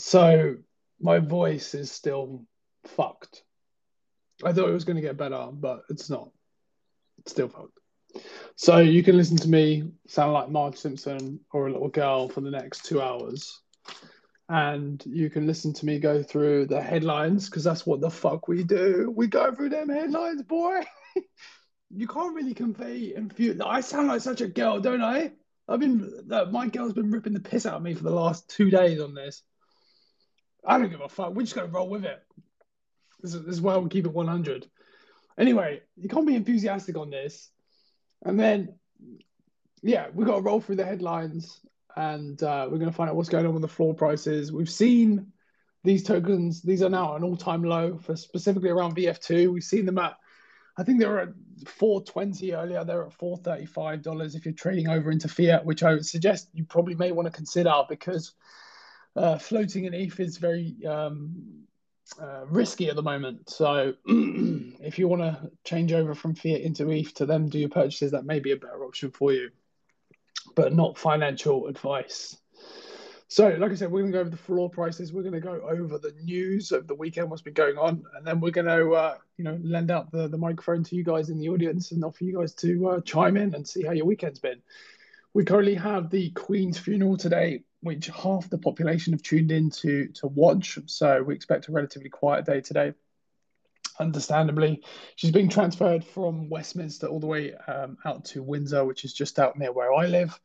So my voice is still fucked. I thought it was going to get better, but it's not. It's still fucked. So you can listen to me sound like Marge Simpson or a little girl for the next two hours. And you can listen to me go through the headlines because that's what the fuck we do. We go through them headlines, boy. you can't really convey and. I sound like such a girl, don't I? I've been, my girl's been ripping the piss out of me for the last two days on this. I don't give a fuck. We're just going to roll with it. This is, this is why we keep it 100. Anyway, you can't be enthusiastic on this. And then, yeah, we've got to roll through the headlines and uh, we're going to find out what's going on with the floor prices. We've seen these tokens, these are now an all time low for specifically around VF2. We've seen them at, I think they were at 420 earlier. They're at $435 if you're trading over into fiat, which I would suggest you probably may want to consider because uh, floating in ETH is very um, uh, risky at the moment. So if you want to change over from fiat into ETH to then do your purchases, that may be a better option for you, but not financial advice. So, like I said, we're going to go over the floor prices. We're going to go over the news of the weekend, what's been going on, and then we're going to, uh, you know, lend out the, the microphone to you guys in the audience and offer you guys to uh, chime in and see how your weekend's been. We currently have the Queen's funeral today which half the population have tuned in to, to watch. So we expect a relatively quiet day today. Understandably, she's being transferred from Westminster all the way um, out to Windsor, which is just out near where I live.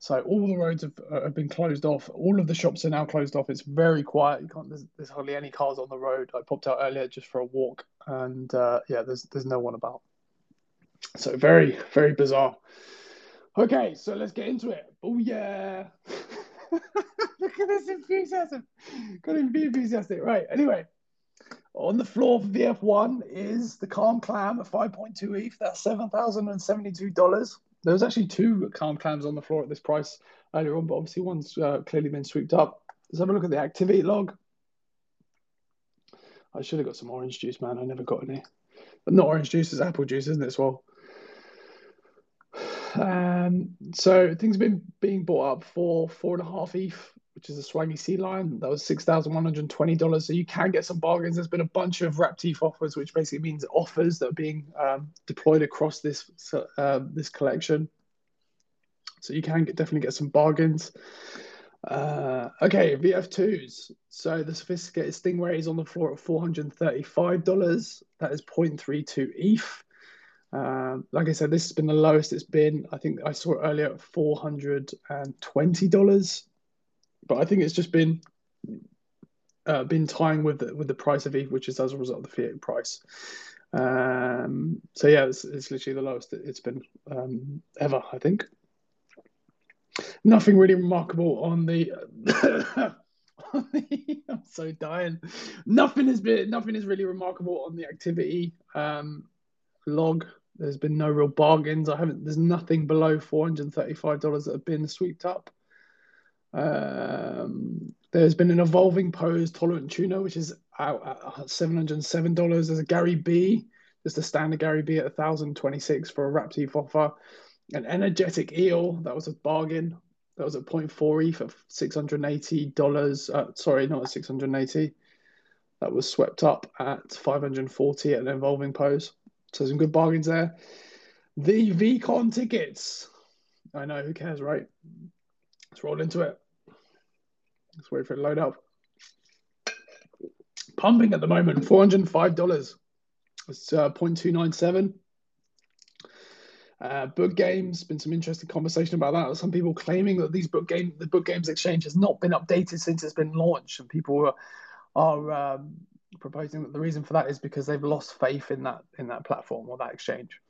So all the roads have, uh, have been closed off. All of the shops are now closed off. It's very quiet. You can't. There's, there's hardly any cars on the road. I popped out earlier just for a walk, and uh, yeah, there's there's no one about. So very very bizarre. Okay, so let's get into it. Oh yeah. Look at this enthusiasm. Got him be enthusiastic. Right. Anyway, on the floor for VF1 is the Calm Clam at 5.2 ETH. That's $7,072. There was actually two Calm Clams on the floor at this price earlier on, but obviously one's uh, clearly been swept up. Let's have a look at the activity log. I should have got some orange juice, man. I never got any. But not orange juice, it's apple juice, isn't it, as well? Um, so things have been being bought up for four and a half ETH, which is a swaggy sea lion. That was six thousand one hundred twenty dollars. So you can get some bargains. There's been a bunch of wrapped ETH offers, which basically means offers that are being um, deployed across this uh, this collection. So you can get, definitely get some bargains. Uh, okay, VF2s. So the sophisticated Stingray is on the floor at $435. That is 0.32 ETH. Um, like I said, this has been the lowest it's been. I think I saw it earlier at four hundred and twenty dollars, but I think it's just been uh, been tying with the, with the price of ETH, which is as a result of the fiat price. Um, so yeah, it's, it's, literally the lowest it's been um, ever. I think nothing really remarkable on the. I'm so dying. Nothing has been. Nothing is really remarkable on the activity um, log. There's been no real bargains. I haven't. There's nothing below four hundred and thirty-five dollars that have been swept up. Um, there's been an evolving pose tolerant tuna, which is out at seven hundred and seven dollars. There's a Gary Vee, just a standard Gary Vee at thousand twenty-six for a wrapped ETH offer. An energetic eel that was a bargain. That was at 0.4e for six hundred and eighty dollars. Uh, sorry, not at six hundred and eighty. That was swept up at five hundred and forty at an evolving pose. So some good bargains there. The VeeCon tickets. I know, who cares, right? Let's roll into it. Let's wait for it to load up. Pumping at the moment, $405. It's uh, 0.297. Uh, book games, been some interesting conversation about that. Some people claiming that these book game, the book games exchange has not been updated since it's been launched, and people are, are um, proposing that the reason for that is because they've lost faith in that in that platform or that exchange.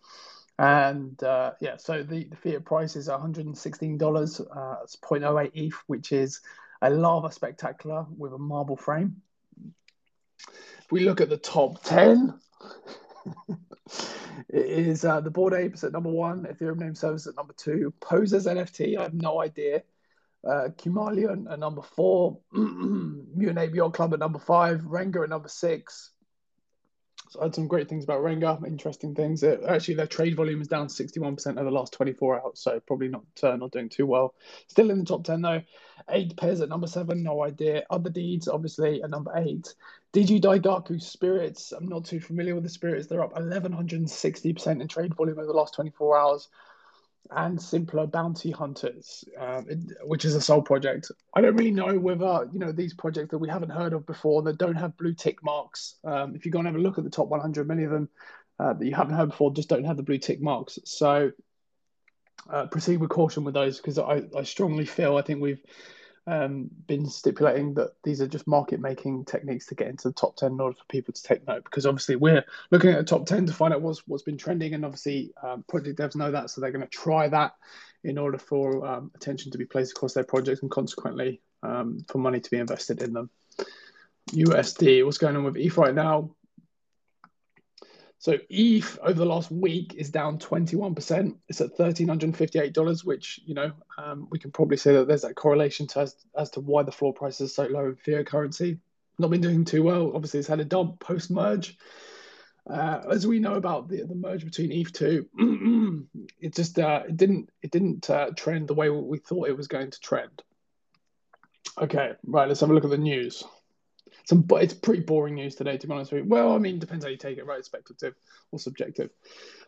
And uh, yeah, so the, the fiat price is $116. Uh, it's 0.08 ETH, which is a lava spectacular with a marble frame. If we look at the top 10, it is uh, the Bored Apes at number one, Ethereum Name Service at number two, Posers NFT, I have no idea uh, Kymalion at number four, Ape Yacht Club at number five, Renga at number six, So I had some great things about Renga, interesting things. It, actually, their trade volume is down 61% over the last 24 hours, so probably not uh, not doing too well. Still in the top 10 though. Eight pairs at number seven, no idea. Otherdeeds, obviously, at number eight. DG Daigaku Spirits, I'm not too familiar with the Spirits. They're up 1160% in trade volume over the last 24 hours and simpler bounty hunters, um, which is a sole project. I don't really know whether you know these projects that we haven't heard of before that don't have blue tick marks. Um, if you go and have a look at the top 100, many of them uh, that you haven't heard before just don't have the blue tick marks. So uh, proceed with caution with those because I, I strongly feel I think we've um, been stipulating that these are just market making techniques to get into the top 10 in order for people to take note because obviously we're looking at the top 10 to find out what's what's been trending and obviously um, project devs know that so they're going to try that in order for um, attention to be placed across their projects and consequently um, for money to be invested in them. Usd what's going on with eth right now so ETH over the last week is down 21%. It's at $1,358, which, you know, um, we can probably say that there's that correlation to as, as to why the floor price is so low in fiat currency. Not been doing too well. Obviously, it's had a dump post merge. Uh, as we know about the, the merge between ETH2, it just uh, it didn't it didn't uh, trend the way we thought it was going to trend. Okay, right. Let's have a look at the news some but it's pretty boring news today to be honest with you. Well, I mean, depends how you take it, right? Speculative or subjective.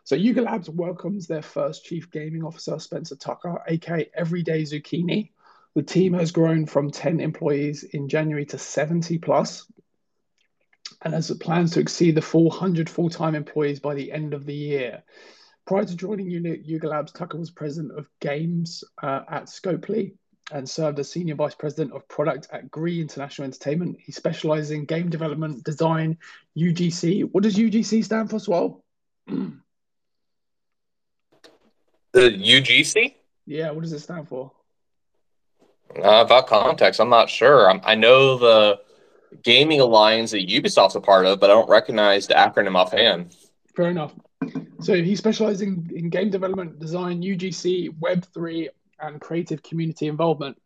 So Yuga Labs welcomes their first chief gaming officer, Spencer Tucker, aka Everyday Zucchini. The team has grown from 10 employees in January to 70 plus and has plans to exceed the 400 full-time employees by the end of the year. Prior to joining Yuga Labs, Tucker was president of games uh, at Scopely, and served as Senior Vice President of Product at Gree International Entertainment. He specializes in game development, design, UGC. What does UGC stand for, Swell? the UGC? Yeah, what does it stand for? Uh, about context, I'm not sure. I'm, i know the gaming alliance that Ubisoft's a part of, but I don't recognize the acronym offhand. Fair enough. So he specializes in, in game development, design, UGC, Web3, and creative community involvement.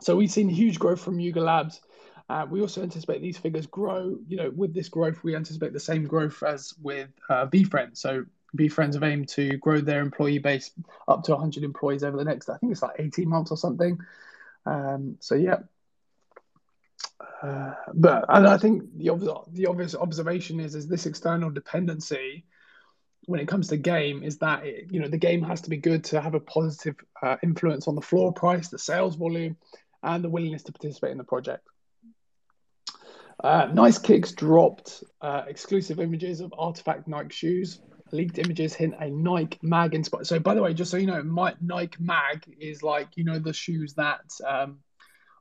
So we've seen huge growth from Yuga Labs. Uh, we also anticipate these figures grow. You know, with this growth, we anticipate the same growth as with uh, VeeFriends. So VeeFriends have aimed to grow their employee base up to 100 employees over the next, I think it's like 18 months or something. Um, so yeah. Uh, but and I think the obvious, the obvious observation is is this external dependency when it comes to game is that it, you know the game has to be good to have a positive uh, influence on the floor price, the sales volume, and the willingness to participate in the project. Uh, nice Kicks dropped uh, exclusive images of artifact Nike shoes. Leaked images hint a Nike Mag inspired. So, by the way, just so you know, my Nike Mag is like you know the shoes that um,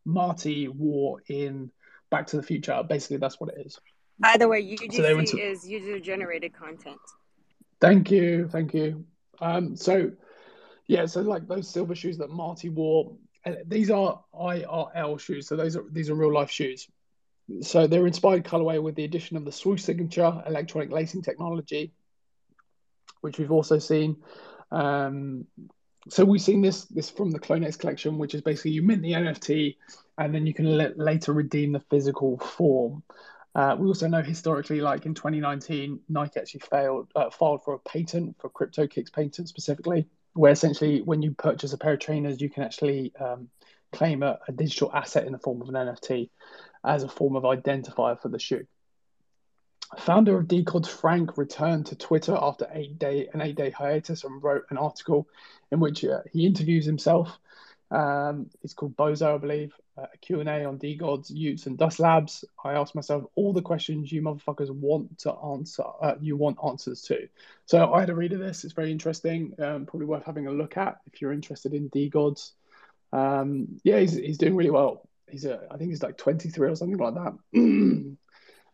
Marty wore in Back to the Future. Basically, that's what it is. By the way, UGC so to... is user generated content. Thank you, thank you. Um, so yeah, so like those silver shoes that Marty wore, these are IRL shoes. So those are these are real life shoes. So they're inspired colorway with the addition of the swoosh signature electronic lacing technology, which we've also seen. Um, so we've seen this this from the CloneX collection, which is basically you mint the NFT and then you can let, later redeem the physical form. Uh, we also know historically, like in 2019, Nike actually failed, uh, filed for a patent for crypto kicks patent specifically, where essentially when you purchase a pair of trainers, you can actually um, claim a, a, digital asset in the form of an NFT as a form of identifier for the shoe. Founder of DeGods, Frank returned to Twitter after eight day an eight day hiatus and wrote an article in which uh, he interviews himself um, it's called Bozo, I believe. Uh, a Q&A on DeGods, y00ts, and Dust Labs. I asked myself all the questions you motherfuckers want to answer. Uh, you want answers to. So I had a read of this. It's very interesting. Um, probably worth having a look at if you're interested in DeGods. Um, yeah, he's, he's doing really well. He's a, I think he's like 23 or something like that.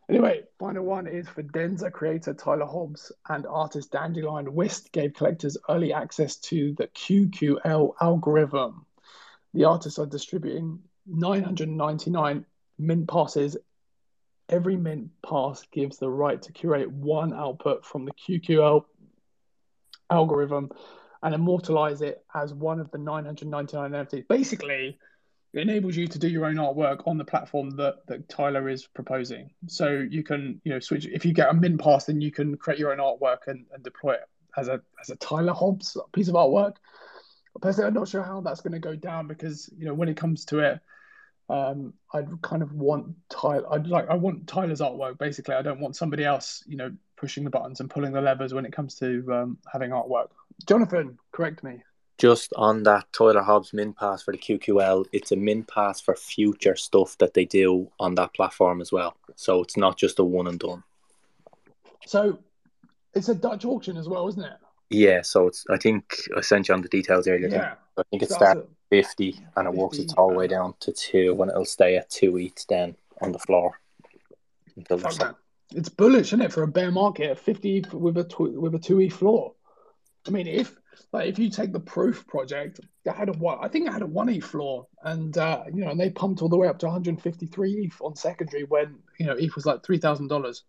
Anyway, final one is Fidenza creator Tyler Hobbs and artist Dandelion Wist gave collectors early access to the QQL algorithm the artists are distributing 999 mint passes. Every mint pass gives the right to curate one output from the QQL algorithm and immortalize it as one of the 999 NFTs. Basically, it enables you to do your own artwork on the platform that, that Tyler is proposing. So you can, you know, switch if you get a mint pass, then you can create your own artwork and, and deploy it as a as a Tyler Hobbs piece of artwork. Personally, I'm not sure how that's going to go down because you know when it comes to it, um, I'd kind of want Tyler. I'd like I want Tyler's artwork basically. I don't want somebody else, you know, pushing the buttons and pulling the levers when it comes to um, having artwork. Jonathan, correct me just on that Tyler Hobbs min pass for the QQL, it's a min pass for future stuff that they do on that platform as well. So it's not just a one and done. So it's a Dutch auction as well, isn't it? Yeah, so it's I think I sent you on the details earlier. Yeah. I think it starts at 50 and it 50, works its whole way down to two and it'll stay at two each then on the floor. It's bullish, isn't it, for a bear market? 50 with a tw- with a two e floor. I mean, if like if you take the proof project, they had a one. I think it had a 1E floor, and uh, you know, and they pumped all the way up to 153 ETH on secondary when you know ETH was like three thousand dollars.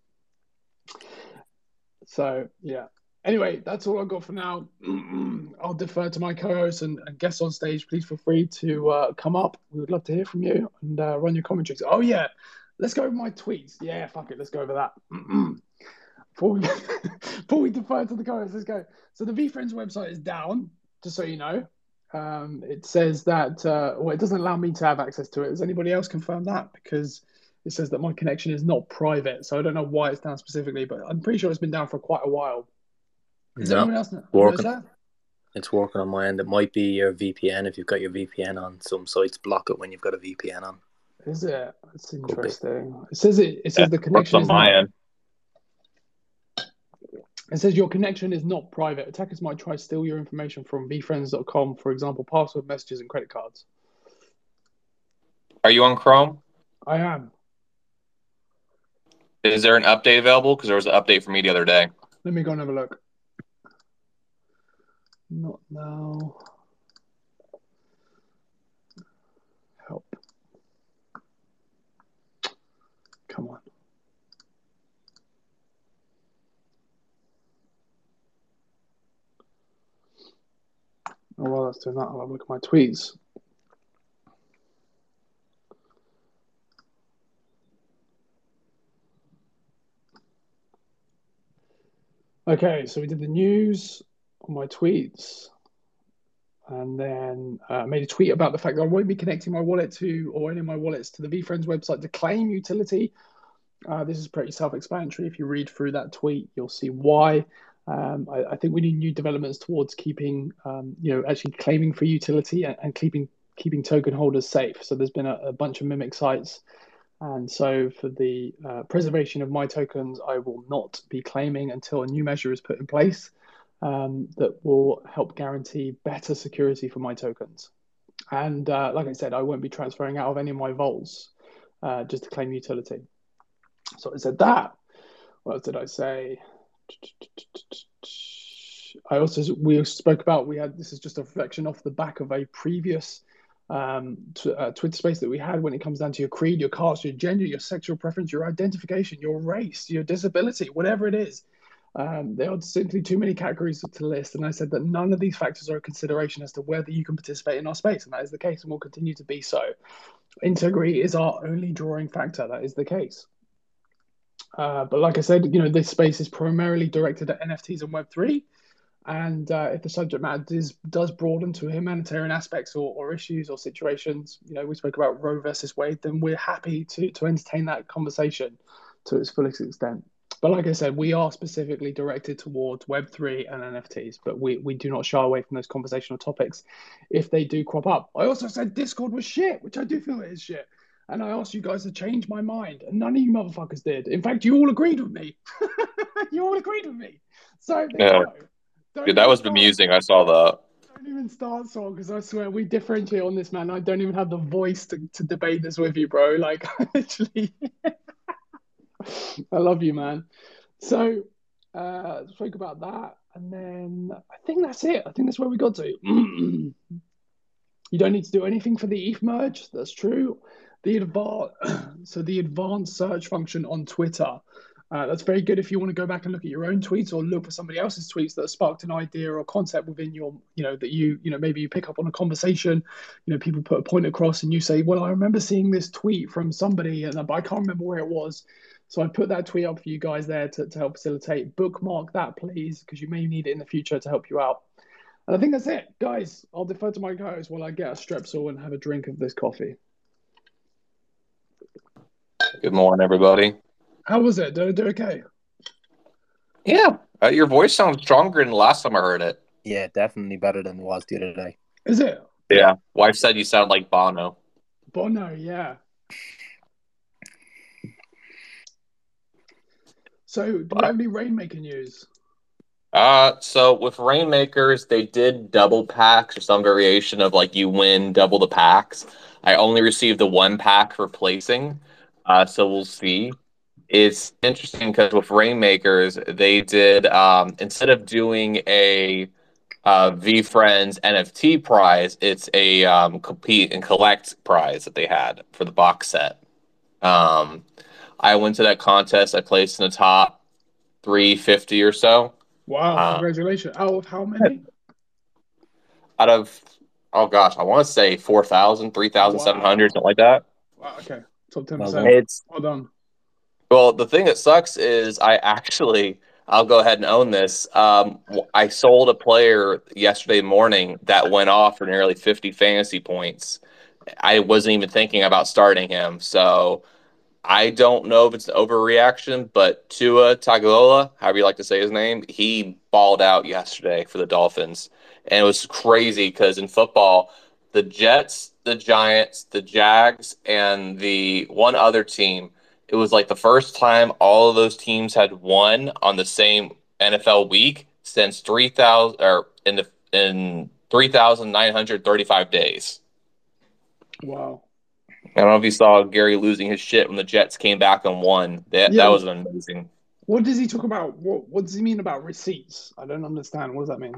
So yeah. Anyway, that's all I've got for now. I'll defer to my co-hosts and, and, guests on stage. Please feel free to uh, come up. We would love to hear from you and uh, run your commentaries. Oh yeah, let's go over my tweets. Yeah, fuck it, let's go over that. before we before we defer to the co-hosts, let's go. So the VeeFriends website is down, just so you know. Um, it says that, uh, well, it doesn't allow me to have access to it. Has anybody else confirmed that? Because it says that my connection is not private. So I don't know why it's down specifically, but I'm pretty sure it's been down for quite a while. Is no, anyone else working. It's working on my end. It might be your VPN. If you've got your VPN on, some sites block it when you've got a VPN on. Is it? It's interesting. It says it. It says yeah, the connection is on my not, end. It says your connection is not private. Attackers might try to steal your information from veefriends.com, for example, password messages and credit cards. Are you on Chrome? I am. Is there an update available? Because there was an update for me the other day. Let me go and have a look. Not now. Help. Come on. Oh, and while that's doing that, I'll have a look at my tweets. Okay, so we did the news my tweets, and then uh, made a tweet about the fact that I won't be connecting my wallet to or any of my wallets to the VeeFriends website to claim utility. Uh, this is pretty self-explanatory. If you read through that tweet, you'll see why. Um, I, I, think we need new developments towards keeping, um, you know, actually claiming for utility and, and, keeping keeping token holders safe. So there's been a, a bunch of mimic sites, and so for the uh, preservation of my tokens, I will not be claiming until a new measure is put in place um, that will help guarantee better security for my tokens. And uh, like I said, I won't be transferring out of any of my vaults uh, just to claim utility. So I said that. What did I say? I also we spoke about we had this is just a reflection off the back of a previous um, t- uh, Twitter space that we had when it comes down to your creed, your caste, your gender, your sexual preference, your identification, your race, your disability, whatever it is. Um, there are simply too many categories to list, and I said that none of these factors are a consideration as to whether you can participate in our space, and that is the case, and will continue to be so. Integrity is our only drawing factor. That is the case. Uh, but like I said, you know, this space is primarily directed at NFTs and Web3. And uh, if the subject matter does, does broaden to humanitarian aspects or, or issues or situations, you know, we spoke about Roe versus Wade, then we're happy to, to entertain that conversation to its fullest extent. But like I said, we are specifically directed towards Web3 and NFTs, but we, we do not shy away from those conversational topics if they do crop up. I also said Discord was shit, which I do feel it is shit and I asked you guys to change my mind, and none of you motherfuckers did. In fact, you all agreed with me. you all agreed with me. So yeah, yeah that was bemusing. I saw that. Don't even start, so because I swear we differentiate on this, man. I don't even have the voice to, to debate this with you, bro. Like, literally, I love you, man. So, uh, spoke about that, and then I think that's it. I think that's where we got to. you don't need to do anything for the ETH merge. That's true the advanced so the advanced search function on Twitter Uh, that's very good if you want to go back and look at your own tweets or look for somebody else's tweets that sparked an idea or concept within your, you know, that you, you know, maybe you pick up on a conversation, you know, people put a point across and you say, well, I remember seeing this tweet from somebody and I can't remember where it was. So I put that tweet up for you guys there to, to help facilitate. Bookmark that, please, because you may need it in the future to help you out. And I think that's it. Guys, I'll defer to my co-host while I get a strepsil and have a drink of this coffee. Good morning, everybody. How was it? Did it do okay? Yeah, uh, your voice sounds stronger than the last time I heard it. Yeah, definitely better than it was the other day. Is it? Yeah. Wife said you sound like Bono. Bono, yeah. So, do you have any Reignmaker news? Uh, so with Reignmakers, they did double packs or some variation of like you win double the packs. I only received the one pack for placing, uh, so we'll see. It's interesting because with Reignmakers, they did um, instead of doing a uh, VeeFriends NFT prize, it's a um, compete and collect prize that they had for the box set. Um, I went to that contest. I placed in the top 350 or so. Wow, uh, congratulations. Out of how many? Out of, oh gosh, I want to say 4,000, 3,700, wow. something like that. Wow, okay. Top 10%. It's, well done. Well, the thing that sucks is I actually, I'll go ahead and own this. Um, I sold a player yesterday morning that went off for nearly 50 fantasy points. I wasn't even thinking about starting him. So I don't know if it's an overreaction, but Tua Tagovailoa, however you like to say his name, he balled out yesterday for the Dolphins, and it was crazy because in football, the Jets, the Giants, the Jags, and the one other team, it was like the first time all of those teams had won on the same NFL week since three thousand or in the in three thousand nine hundred thirty five days. Wow. I don't know if you saw Gary losing his shit when the Jets came back and won. That yeah. that was amazing. What does he talk about? What What does he mean about receipts? I don't understand. What does that mean?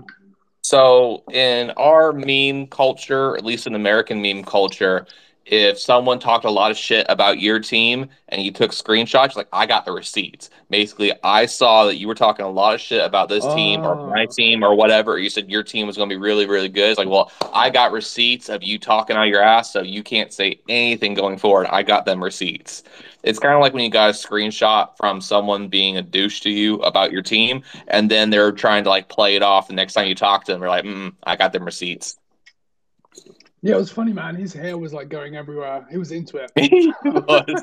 So in our meme culture, at least in American meme culture, if someone talked a lot of shit about your team and you took screenshots, like I got the receipts. Basically, I saw that you were talking a lot of shit about this oh. team or my oh. team or whatever. You said your team was going to be really, really good. It's like, well, I got receipts of you talking out your ass, so you can't say anything going forward. I got them receipts. It's kind of like when you got a screenshot from someone being a douche to you about your team, and then they're trying to like play it off. The next time you talk to them, they're like, mm, "I got them receipts." Yeah, it was funny, man. His hair was like going everywhere. He was into it. he was.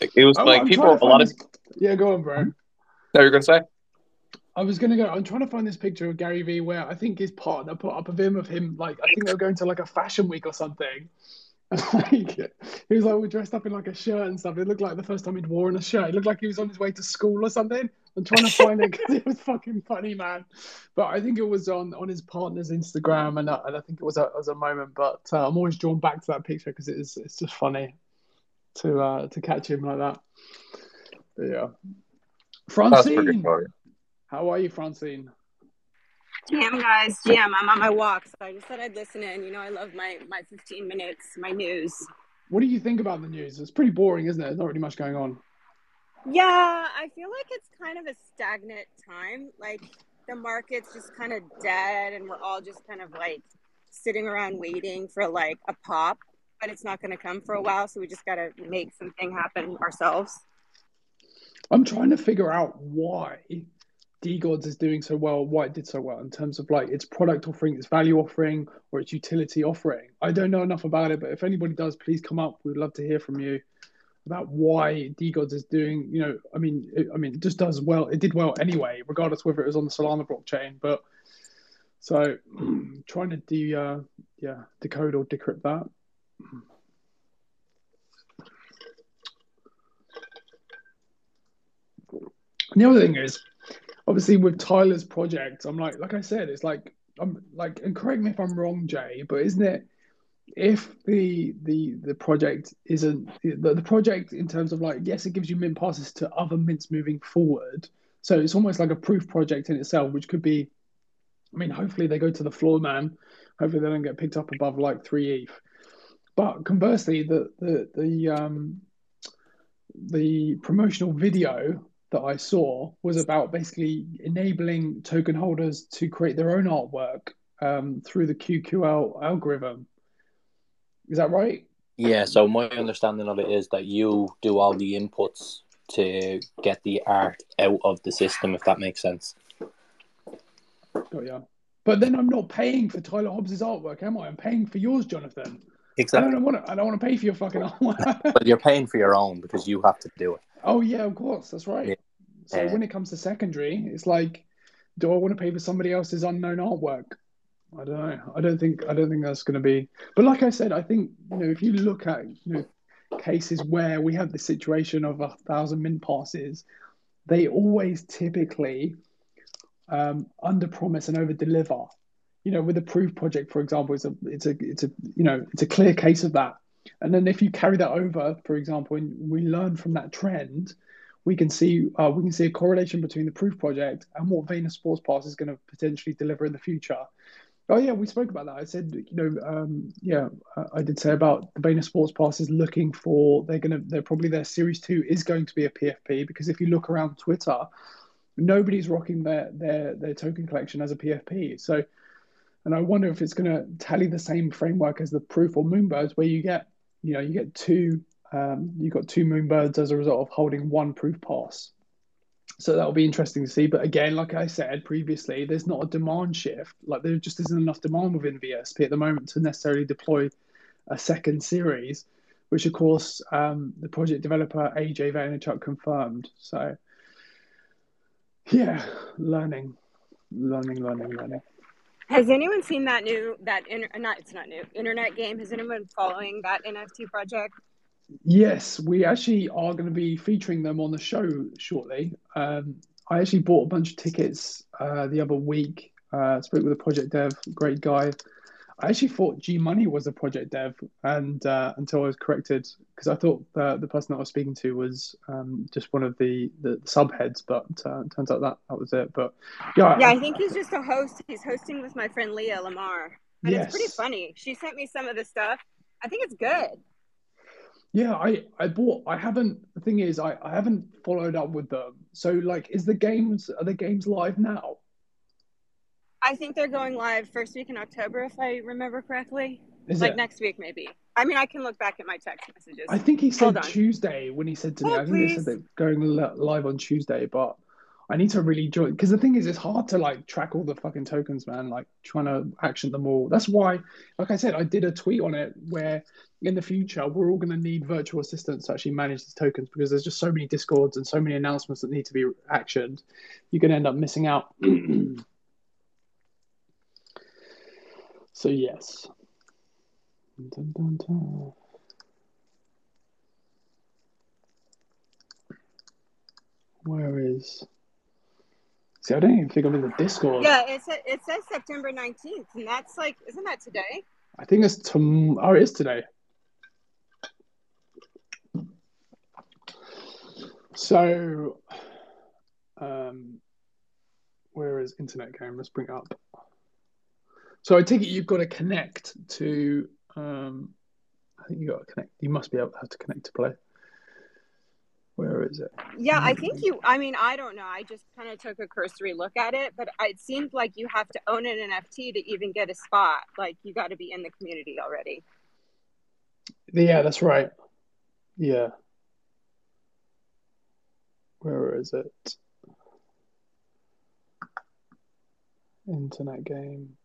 it was oh, like I'm people. A lot of. Yeah, go on, bro. No, you're gonna say. I was gonna go. I'm trying to find this picture of Gary Vee where I think his partner put up of him of him like I think they were going to like a fashion week or something, like he was like dressed up in like a shirt and stuff. It looked like the first time he'd worn a shirt. It looked like he was on his way to school or something. I'm trying to find it because it was fucking funny, man. But I think it was on on his partner's Instagram, and, uh, and I think it was a, was a moment. But uh, I'm always drawn back to that picture because it is it's just funny to uh, to catch him like that. But yeah, Francine, how are you, Francine? GM guys, GM, I'm on my walk, so I just said I'd listen in. You know, I love my my 15 minutes, my news. What do you think about the news? It's pretty boring, isn't it? There's not really much going on. Yeah, I feel like it's kind of a stagnant time. Like the market's just kind of dead, and we're all just kind of like sitting around waiting for like a pop, but it's not going to come for a while. So we just got to make something happen ourselves. I'm trying to figure out why DeGods is doing so well, why it did so well in terms of like its product offering, its value offering, or its utility offering. I don't know enough about it, but if anybody does, please come up. We'd love to hear from you about why DeGods is doing. You know, I mean, it, I mean, it just does well. It did well anyway, regardless whether it was on the Solana blockchain. But so trying to de uh, yeah decode or decrypt that. And the other thing is, obviously with Tyler's project, I'm like, like I said, it's like I'm like, and correct me if I'm wrong, Jay, but isn't it? If the the the project isn't the, the project in terms of like yes, it gives you mint passes to other mints moving forward, so it's almost like a proof project in itself, which could be, I mean, hopefully they go to the floor man, hopefully they don't get picked up above like three ETH. But conversely, the the the um the promotional video that I saw was about basically enabling token holders to create their own artwork um, through the QQL algorithm. Is that right? Yeah. So my understanding of it is that you do all the inputs to get the art out of the system, if that makes sense. Oh yeah. But then I'm not paying for Tyler Hobbs's artwork, am I? I'm paying for yours, Jonathan. Exactly. I don't want to. I don't want to pay for your fucking artwork. but you're paying for your own because you have to do it. Oh yeah, of course. That's right. Yeah. So Yeah. when it comes to secondary, it's like, do I want to pay for somebody else's unknown artwork? I don't know. I don't think. I don't think that's going to be. But like I said, I think you know if you look at you know cases where we have the situation of a thousand mint passes, they always typically um, under promise and over deliver. You know, with the proof project, for example, it's a it's a it's a you know it's a clear case of that. And then if you carry that over, for example, and we learn from that trend, we can see uh, we can see a correlation between the proof project and what Vayner Sports Pass is going to potentially deliver in the future. Oh yeah, we spoke about that. I said, you know, um, yeah, I- I did say about the Vayner Sports Pass is looking for they're gonna they're probably their series two is going to be a PFP because if you look around Twitter, nobody's rocking their their their token collection as a PFP. So, and I wonder if it's to tally the same framework as the proof or Moonbirds, where you get you know you get two um, you got two Moonbirds as a result of holding one proof pass. So that'll be interesting to see. But again, like I said previously, there's not a demand shift. Like there just isn't enough demand within VSP at the moment to necessarily deploy a second series, which of course um, the project developer AJ Vaynerchuk confirmed. So yeah, learning, learning, learning, learning. Has anyone seen that new that inter, not it's not new internet game? Has anyone following that NFT project? Yes, we actually are going to be featuring them on the show shortly. Um, I actually bought a bunch of tickets uh, the other week. Uh, spoke with a project dev, great guy. I actually thought G Money was a project dev, and uh, until I was corrected, because I thought the the person that I was speaking to was um, just one of the the subheads, but uh, it turns out that that was it. But yeah, Yeah, I think he's just a host. He's hosting with my friend Leah Lamar, and yes. it's pretty funny. She sent me some of the stuff. I think it's good. Yeah, I I bought. I haven't. The thing is, I I haven't followed up with them. So like, is the games are the games live now? I think they're going live first week in October, if I remember correctly. Is like it? next week, maybe. I mean, I can look back at my text messages. I think he said. Tuesday when he said to me. Oh, I think he oh, please. said they're going li- live on Tuesday, but I need to really join because the thing is, it's hard to like track all the fucking tokens, man. Like trying to action them all. That's why, like I said, I did a tweet on it where in the future we're all going to need virtual assistants to actually manage these tokens because there's just so many discords and so many announcements that need to be actioned. You're going to end up missing out. so yes. Dun, dun, dun. Where is? See, I don't even think I'm in the Discord. yeah, it says it says September nineteenth, and that's like, isn't that today? I think it's tom. Oh, it is today. So, um, where is internet game? Let's bring it up. So I take it you've got to connect to. Um, I think you got to connect. You must be able to have to connect to play. Where is it? Yeah, I think mm-hmm. you. I mean, I don't know. I just kind of took a cursory look at it, but it seemed like you have to own an NFT to even get a spot. Like you got to be in the community already. Yeah, that's right. Yeah. Where is it? Internet game.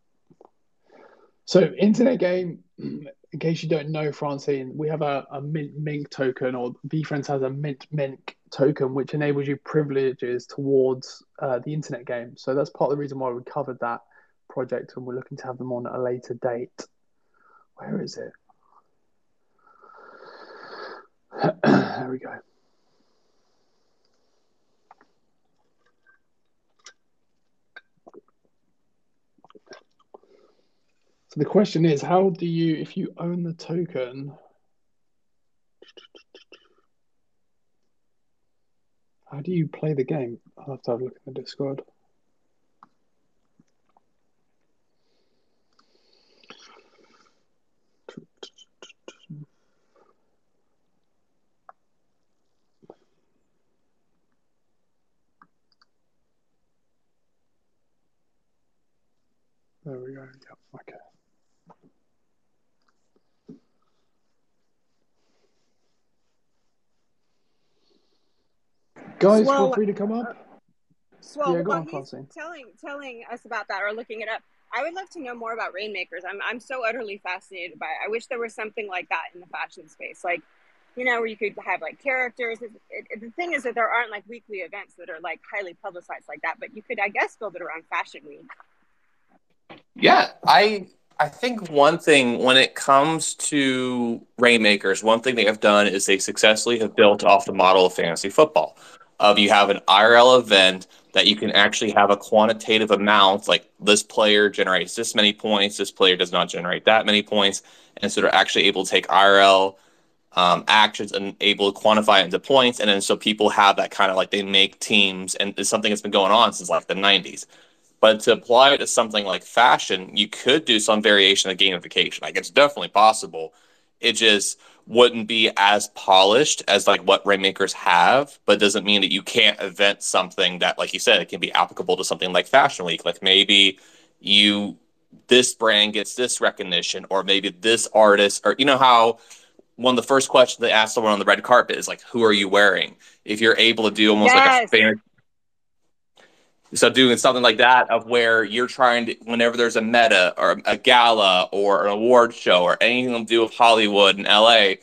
So, internet game, in case you don't know, Francine, we have a, a Mint Mink token, or VeeFriends has a Mint Mink token, which enables you privileges towards uh, the internet game. So, that's part of the reason why we covered that project, and we're looking to have them on at a later date. Where is it? there we go. So the question is, how do you, if you own the token, how do you play the game? I'll have to have a look in the Discord. There we go. Yep. Okay. Guys, well, feel free to come up. Well, yeah, go on, he's telling telling us about that or looking it up. I would love to know more about Reignmakers. I'm I'm so utterly fascinated by it. I wish there was something like that in the fashion space, like you know, where you could have like characters. It, it, the thing is that there aren't like weekly events that are like highly publicized like that, but you could, I guess, build it around Fashion Week. Yeah, I I think one thing when it comes to Reignmakers, one thing they have done is they successfully have built off the model of fantasy football. Of you have an IRL event that you can actually have a quantitative amount, like this player generates this many points, this player does not generate that many points, and so they're actually able to take IRL um, actions and able to quantify it into points. And then so people have that kind of like they make teams, and it's something that's been going on since like the 90s. But to apply it to something like fashion, you could do some variation of gamification. Like it's definitely possible. It just wouldn't be as polished as like what Reignmakers have, but doesn't mean that you can't invent something that, like you said, it can be applicable to something like Fashion Week. Like maybe you this brand gets this recognition, or maybe this artist, or you know how one of the first questions they ask someone on the red carpet is like, "Who are you wearing?" If you're able to do almost yes. like a fan, so doing something like that of where you're trying to, whenever there's a meta or a gala or an award show or anything to do with Hollywood and LA,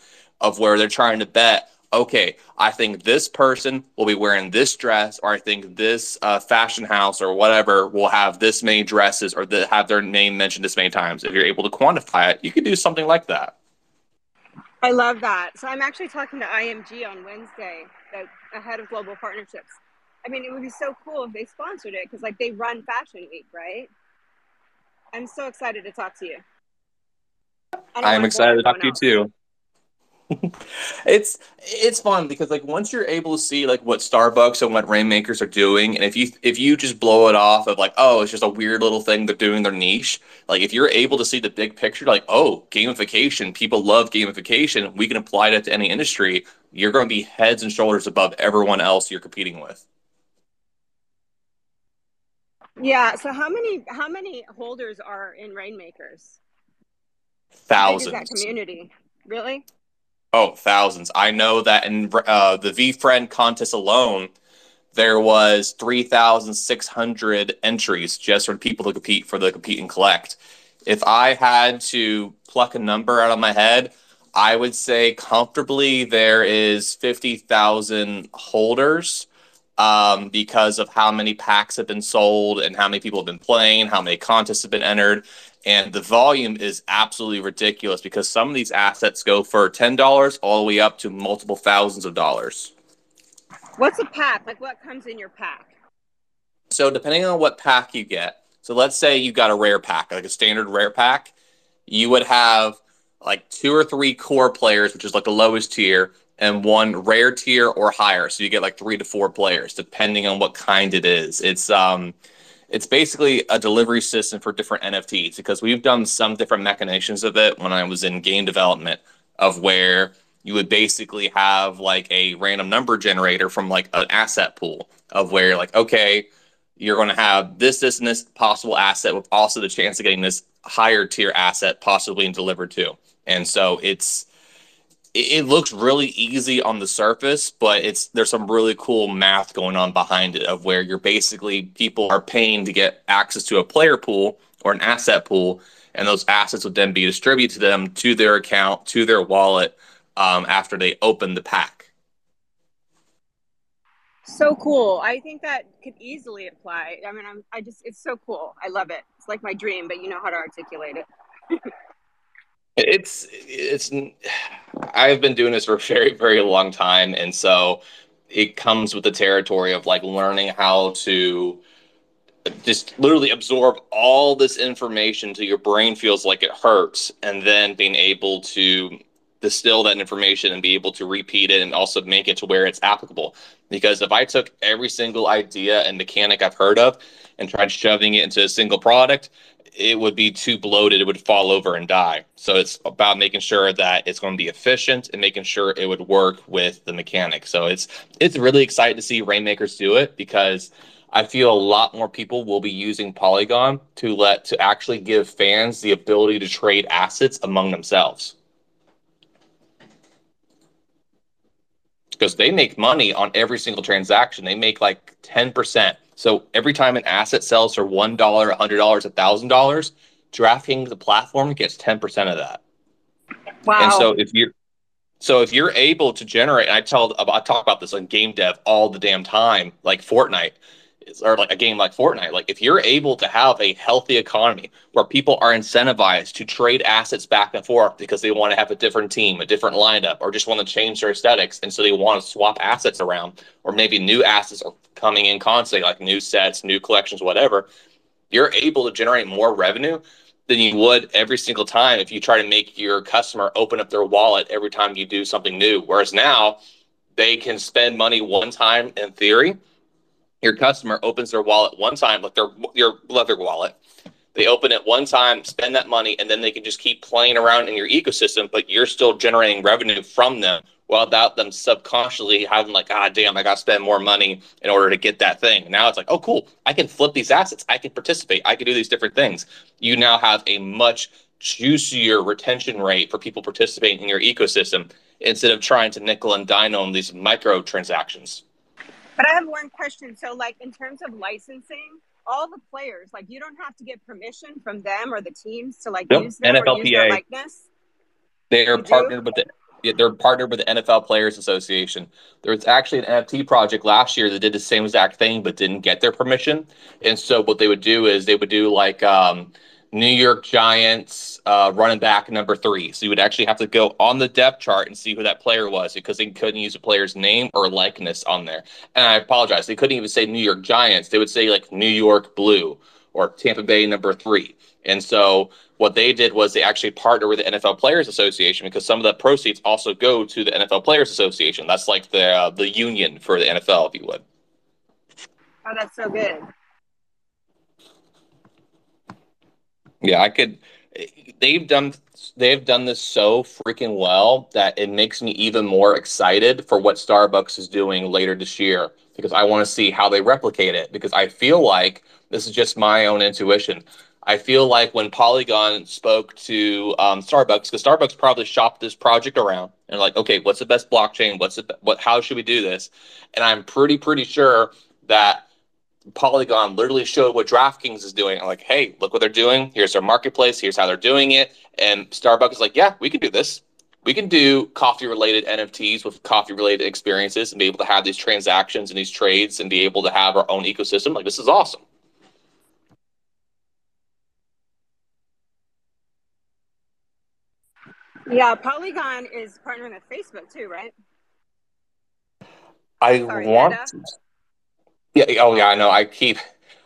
of where they're trying to bet, okay, I think this person will be wearing this dress, or I think this uh, fashion house or whatever will have this many dresses or the, have their name mentioned this many times. If you're able to quantify it, you could do something like that. I love that. So I'm actually talking to IMG on Wednesday, the head of global partnerships. I mean, it would be so cool if they sponsored it because, like, they run Fashion Week, right? I'm so excited to talk to you. I'm excited to talk to you too. it's it's fun because like once you're able to see like what Starbucks and what Reignmakers are doing, and if you if you just blow it off of like oh it's just a weird little thing they're doing their niche, like if you're able to see the big picture, like oh gamification, people love gamification, we can apply that to any industry. You're going to be heads and shoulders above everyone else you're competing with. Yeah. So how many how many holders are in Reignmakers? Thousands. that community really? Oh, thousands. I know that in uh, the Friend contest alone, there was 3,600 entries just for people to compete for the compete and collect. If I had to pluck a number out of my head, I would say comfortably there is 50,000 holders um, because of how many packs have been sold and how many people have been playing, how many contests have been entered. And the volume is absolutely ridiculous because some of these assets go for $10 all the way up to multiple thousands of dollars. What's a pack? Like what comes in your pack? So, depending on what pack you get, so let's say you got a rare pack, like a standard rare pack, you would have like two or three core players, which is like the lowest tier, and one rare tier or higher. So you get like three to four players, depending on what kind it is. It's um, it's basically a delivery system for different NFTs because we've done some different machinations of it when I was in game development, of where you would basically have like a random number generator from like an asset pool of where like okay you're going to have this this and this possible asset with also the chance of getting this higher tier asset possibly delivered to and so it's it, looks really easy on the surface, but it's there's some really cool math going on behind it of where you're basically people are paying to get access to a player pool or an asset pool, and those assets would then be distributed to them to their account to their wallet um, after they open the pack. So cool! I think that could easily apply. I mean, I'm I just it's so cool. I love it. It's like my dream, but you know how to articulate it. It's it's I've been doing this for a very very long time, and so it comes with the territory of like learning how to just literally absorb all this information till your brain feels like it hurts, and then being able to distill that information and be able to repeat it and also make it to where it's applicable. Because if I took every single idea and mechanic I've heard of and tried shoving it into a single product, it would be too bloated. It would fall over and die. So it's about making sure that it's going to be efficient and making sure it would work with the mechanic. So it's it's really exciting to see Reignmakers do it because I feel a lot more people will be using Polygon to let to actually give fans the ability to trade assets among themselves. Because they make money on every single transaction. They make like 10%. So every time an asset sells for $1, $100, $1,000, DraftKings, the platform, gets 10% of that. Wow. And so if you're so if you're able to generate, I tell I talk about this on game dev all the damn time, like Fortnite or like a game like Fortnite, like if you're able to have a healthy economy where people are incentivized to trade assets back and forth because they want to have a different team, a different lineup, or just want to change their aesthetics, and so they want to swap assets around, or maybe new assets are coming in constantly, like new sets, new collections, whatever. You're able to generate more revenue than you would every single time if you try to make your customer open up their wallet every time you do something new. Whereas now they can spend money one time in theory your customer opens their wallet one time, like their your leather wallet. They open it one time, spend that money, and then they can just keep playing around in your ecosystem, but you're still generating revenue from them without them subconsciously having like, ah, damn, I got to spend more money in order to get that thing. Now it's like, oh, cool, I can flip these assets, I can participate, I can do these different things. You now have a much juicier retention rate for people participating in your ecosystem instead of trying to nickel and dime on these micro transactions. But I have one question. So, like, in terms of licensing, all the players, like, you don't have to get permission from them or the teams to like use them NFLPA. or use their likeness. They are partnered with the they're partnered with the NFL Players Association. There was actually an NFT project last year that did the same exact thing but didn't get their permission. And so what they would do is they would do like um, New York Giants uh, running back number three. So you would actually have to go on the depth chart and see who that player was because they couldn't use a player's name or likeness on there. And I apologize, they couldn't even say New York Giants. They would say like New York Blue or Tampa Bay number three. And so what they did was they actually partnered with the NFL Players Association because some of the proceeds also go to the NFL Players Association. That's like the uh, the union for the NFL, if you would. Oh, that's so good. Yeah, I could. They've done they've done this so freaking well that it makes me even more excited for what Starbucks is doing later this year because I want to see how they replicate it because I feel like this is just my own intuition. I feel like when Polygon spoke to um, Starbucks, because Starbucks probably shopped this project around and like, okay, what's the best blockchain? What's the What? How should we do this? And I'm pretty pretty sure that Polygon literally showed what DraftKings is doing. I'm like, hey, look what they're doing. Here's their marketplace. Here's how they're doing it. And Starbucks is like, yeah, we can do this. We can do coffee related NFTs with coffee related experiences and be able to have these transactions and these trades and be able to have our own ecosystem. Like, this is awesome. Yeah, Polygon is partnering with Facebook too, right? I Sorry, want. Yeah. Oh, yeah. I know. I keep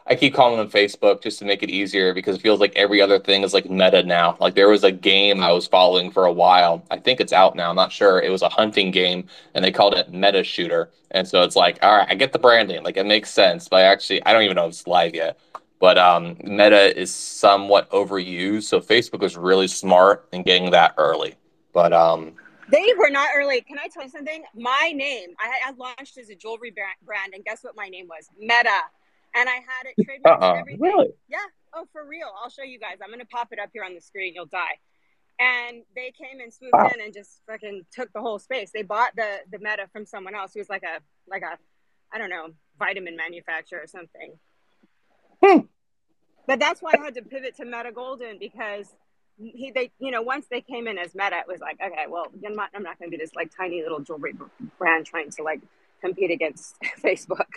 I keep calling them Facebook just to make it easier because it feels like every other thing is like meta now. Like there was a game I was following for a while. I think it's out now. I'm not sure. It was a hunting game and they called it Meta Shooter. And so it's like, all right, I get the branding. Like it makes sense. But I actually I don't even know if it's live yet. But um, Meta is somewhat overused. So Facebook was really smart in getting that early. But um, they were not early. Can I tell you something? My name, I had launched as a jewelry brand, and guess what my name was? Meta. And I had it trademarked uh-uh. and everything. Really? Yeah. Oh, for real. I'll show you guys. I'm going to pop it up here on the screen. You'll die. And they came and swooped wow. in and just fucking took the whole space. They bought the the Meta from someone else who was like a like a I don't know vitamin manufacturer or something. Hmm. But that's why I had to pivot to Meta Golden because he they you know once they came in as meta it was like okay well i'm not, I'm not going to be this like tiny little jewelry brand trying to like compete against facebook.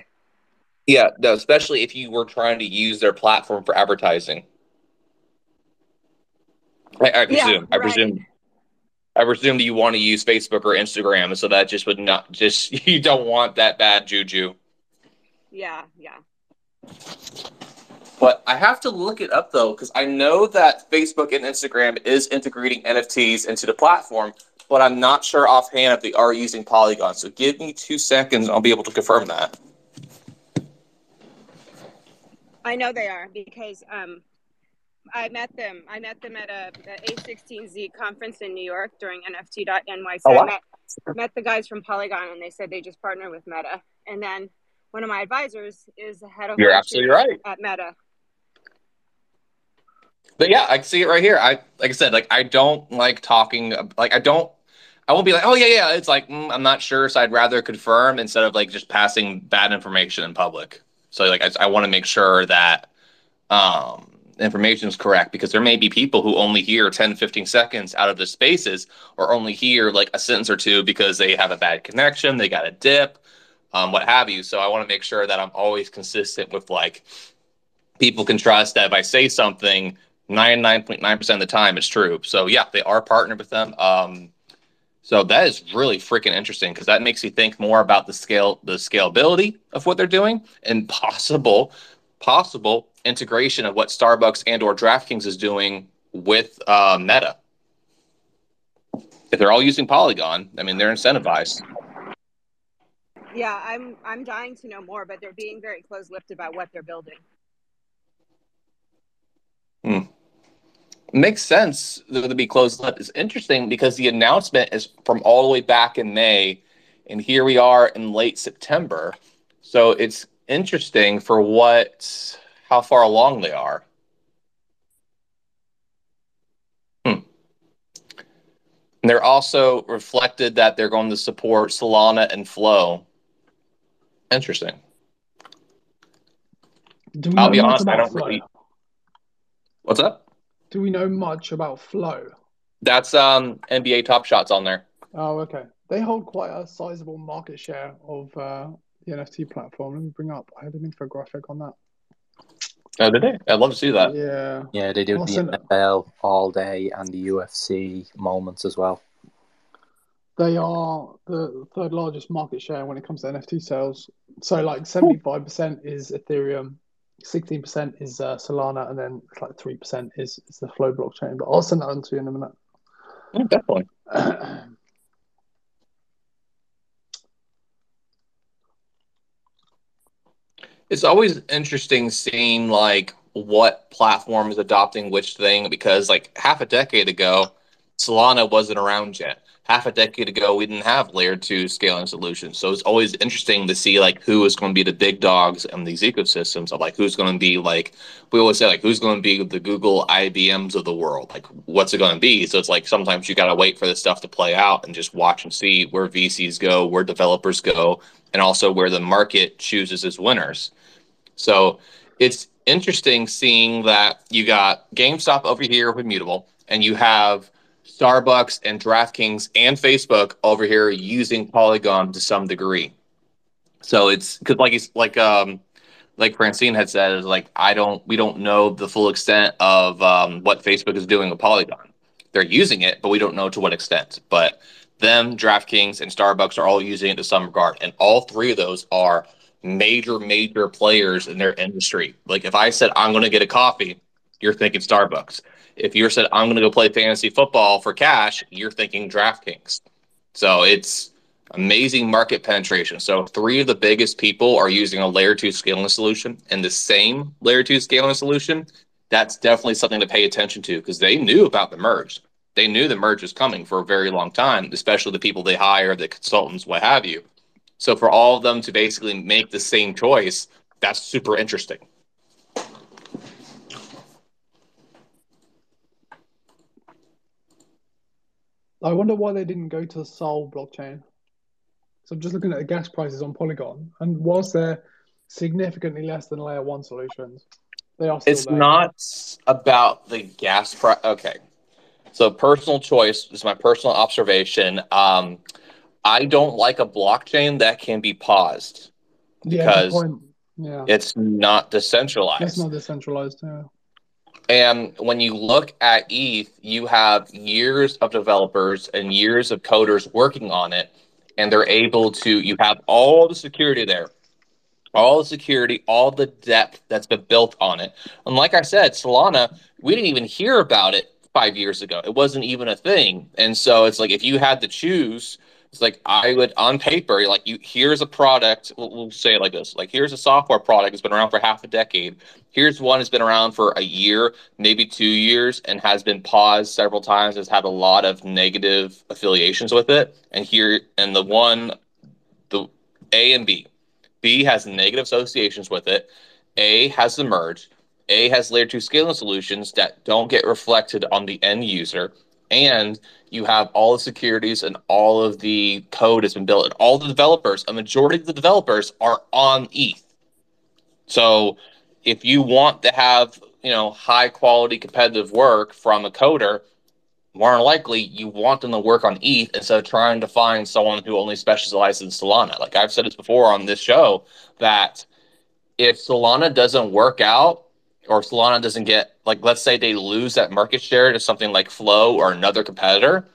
Yeah no especially if you were trying to use their platform for advertising. I, I presume yeah, i presume i presume that you want to use facebook or instagram so that just would not just you don't want that bad juju. Yeah yeah but I have to look it up though, because I know that Facebook and Instagram is integrating NFTs into the platform, but I'm not sure offhand if they are using Polygon. So give me two seconds, I'll be able to confirm that. I know they are because um, I met them. I met them at a A16Z conference in New York during NFT.NYC. Oh, wow. I met, met the guys from Polygon, and they said they just partnered with Meta. And then one of my advisors is the head of You're absolutely right at Meta. But yeah, I see it right here. I like I said, like I don't like talking. Like I don't. I won't be like, oh yeah, yeah. It's like mm, I'm not sure, so I'd rather confirm instead of like just passing bad information in public. So like I, I want to make sure that um, information is correct because there may be people who only hear 10, 15 seconds out of the spaces or only hear like a sentence or two because they have a bad connection, they got a dip, um, what have you. So I want to make sure that I'm always consistent with like people can trust that if I say something, 99.9% of the time it's true. So yeah, they are partnered with them. Um, so that is really freaking interesting because that makes you think more about the scale, the scalability of what they're doing, and possible, possible integration of what Starbucks and or DraftKings is doing with uh, Meta. If they're all using Polygon, I mean they're incentivized. Yeah, I'm I'm dying to know more, but they're being very close-lipped about what they're building. Hmm makes sense to be closed lipped. It's interesting because the announcement is from all the way back in May, and here we are in late September. So it's interesting for what how far along they are. Hmm. And they're also reflected that they're going to support Solana and Flow. Interesting. I'll be honest, I don't really. What's up? Do we know much about Flow? That's um NBA Top Shots on there. Oh, okay. They hold quite a sizable market share of uh, the NFT platform. Let me bring up. I had an infographic on that. Oh, did they? I'd love to see that. Yeah. Yeah, they do the NFL all day and the UFC moments as well. They are the third largest market share when it comes to NFT sales. So, like, 75% is Ethereum, sixteen percent is uh, Solana, and then it's like three percent is, is the Flow blockchain. But I'll send that on to you in a minute. Yeah, definitely. it's always interesting seeing like what platform is adopting which thing because like half a decade ago, Solana wasn't around yet half a decade ago we didn't have layer two scaling solutions. So it's always interesting to see like who is going to be the big dogs in these ecosystems of like who's going to be like we always say like who's going to be the google ibms of the world? Like what's it going to be? So it's like sometimes you got to wait for this stuff to play out and just watch and see where vcs go where developers go and also where the market chooses its winners. So it's interesting seeing that you got gamestop over here with Immutable and you have Starbucks and DraftKings and Facebook over here using Polygon to some degree. So it's because like he's like um like Francine had said is like I don't we don't know the full extent of um, what Facebook is doing with Polygon. They're using it, but we don't know to what extent. But them, DraftKings, and Starbucks are all using it to some regard, and all three of those are major major players in their industry. Like if I said I'm going to get a coffee, you're thinking Starbucks. If you're said I'm going to go play fantasy football for cash, you're thinking DraftKings. So it's amazing market penetration. So three of the biggest people are using a layer two scaling solution and the same layer two scaling solution. That's definitely something to pay attention to because they knew about the merge. They knew the merge was coming for a very long time, especially the people they hire, the consultants, what have you. So for all of them to basically make the same choice, that's super interesting. I wonder why they didn't go to the Sol blockchain. So I'm just looking at the gas prices on Polygon, and whilst they're significantly less than layer one solutions, they are. it's there. not about the gas price. Okay, so personal choice is my personal observation. Um, I don't like a blockchain that can be paused because yeah, yeah. it's not decentralized. It's not decentralized. Yeah. And when you look at ETH, you have years of developers and years of coders working on it, and they're able to, you have all the security there, all the security, all the depth that's been built on it. And like I said, Solana, we didn't even hear about it five years ago. It wasn't even a thing. And so it's like if you had to choose, it's like I would on paper, like you here's a product, we'll, we'll say it like this, like here's a software product that's been around for half a decade. Here's one that's been around for a year, maybe two years, and has been paused several times, has had a lot of negative affiliations with it. And here and the one the A and B. B has negative associations with it. A has the merge. A has layer two scaling solutions that don't get reflected on the end user. And you have all the securities and all of the code has been built. And all the developers, a majority of the developers are on ETH. So if you want to have, you know, high quality competitive work from a coder, more than likely you want them to work on ETH instead of trying to find someone who only specializes in Solana. Like I've said this before on this show that if Solana doesn't work out or Solana doesn't get like let's say they lose that market share to something like Flow or another competitor,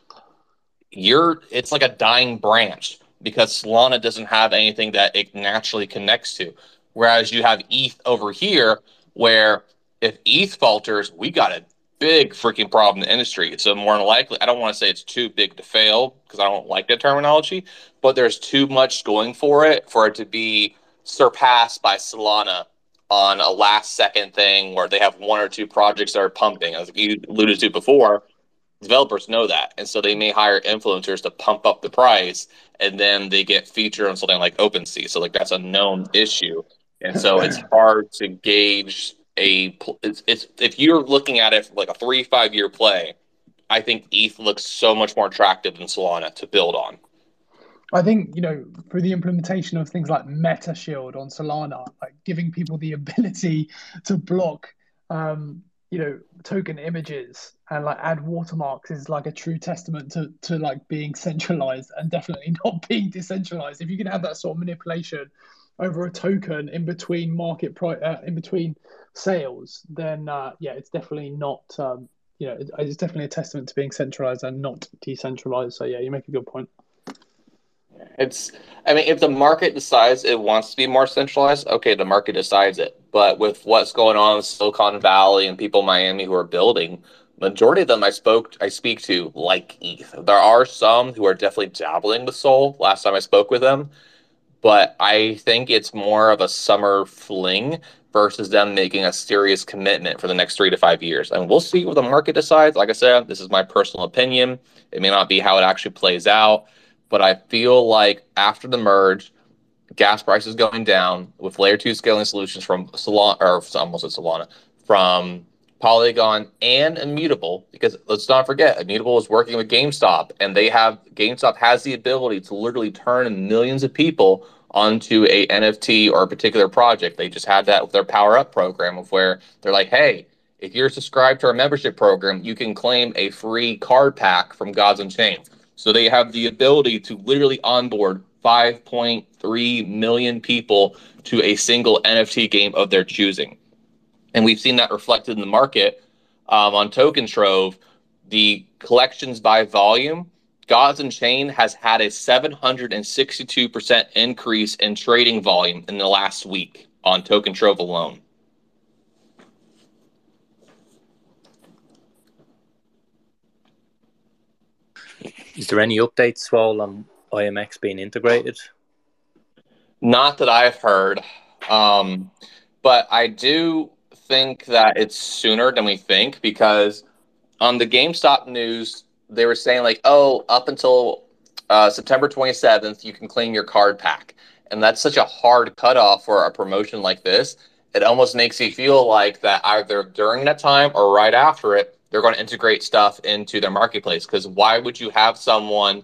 you're it's like a dying branch because Solana doesn't have anything that it naturally connects to. Whereas you have ETH over here where if ETH falters, we got a big freaking problem in the industry. So more than likely, I don't want to say it's too big to fail because I don't like that terminology, but there's too much going for it for it to be surpassed by Solana on a last second thing where they have one or two projects that are pumping. As you alluded to before, developers know that. And so they may hire influencers to pump up the price and then they get featured on something like OpenSea. So like that's a known issue. And so it's hard to gauge a it's, it's if you're looking at it like a three five year play, I think ETH looks so much more attractive than Solana to build on. I think you know through the implementation of things like Meta Shield on Solana, like giving people the ability to block, um, you know, token images and like add watermarks is like a true testament to to like being centralized and definitely not being decentralized. If you can have that sort of manipulation over a token in between market price, uh, in between sales, then uh, yeah, it's definitely not. Um, you know, it's definitely a testament to being centralized and not decentralized. So yeah, you make a good point. It's, I mean, if the market decides it wants to be more centralized, okay, the market decides it. But with what's going on in Silicon Valley and people in Miami who are building, majority of them I spoke, I speak to like ETH. There are some who are definitely dabbling with Sol. Last time I spoke with them, but I think it's more of a summer fling versus them making a serious commitment for the next three to five years. And we'll see what the market decides. Like I said, this is my personal opinion. It may not be how it actually plays out, but I feel like after the merge, gas prices going down with layer two scaling solutions from Solana, or almost at Solana, from Polygon and Immutable, because let's not forget, Immutable is working with GameStop, and they have GameStop has the ability to literally turn millions of people onto a NFT or a particular project. They just had that with their Power Up program, of where they're like, hey, if you're subscribed to our membership program, you can claim a free card pack from Gods Unchained. So they have the ability to literally onboard 5.3 million people to a single NFT game of their choosing and we've seen that reflected in the market um, on Token Trove. The collections by volume, Gods Unchained has had a 762% increase in trading volume in the last week on Token Trove alone. Is there any updates while on IMX being integrated? Not that I've heard. Um, but I do think that it's sooner than we think because on the GameStop news, they were saying like, oh, up until uh, September 27th, you can claim your card pack. And that's such a hard cutoff for a promotion like this. It almost makes you feel like that either during that time or right after it, they're going to integrate stuff into their marketplace. Because why would you have someone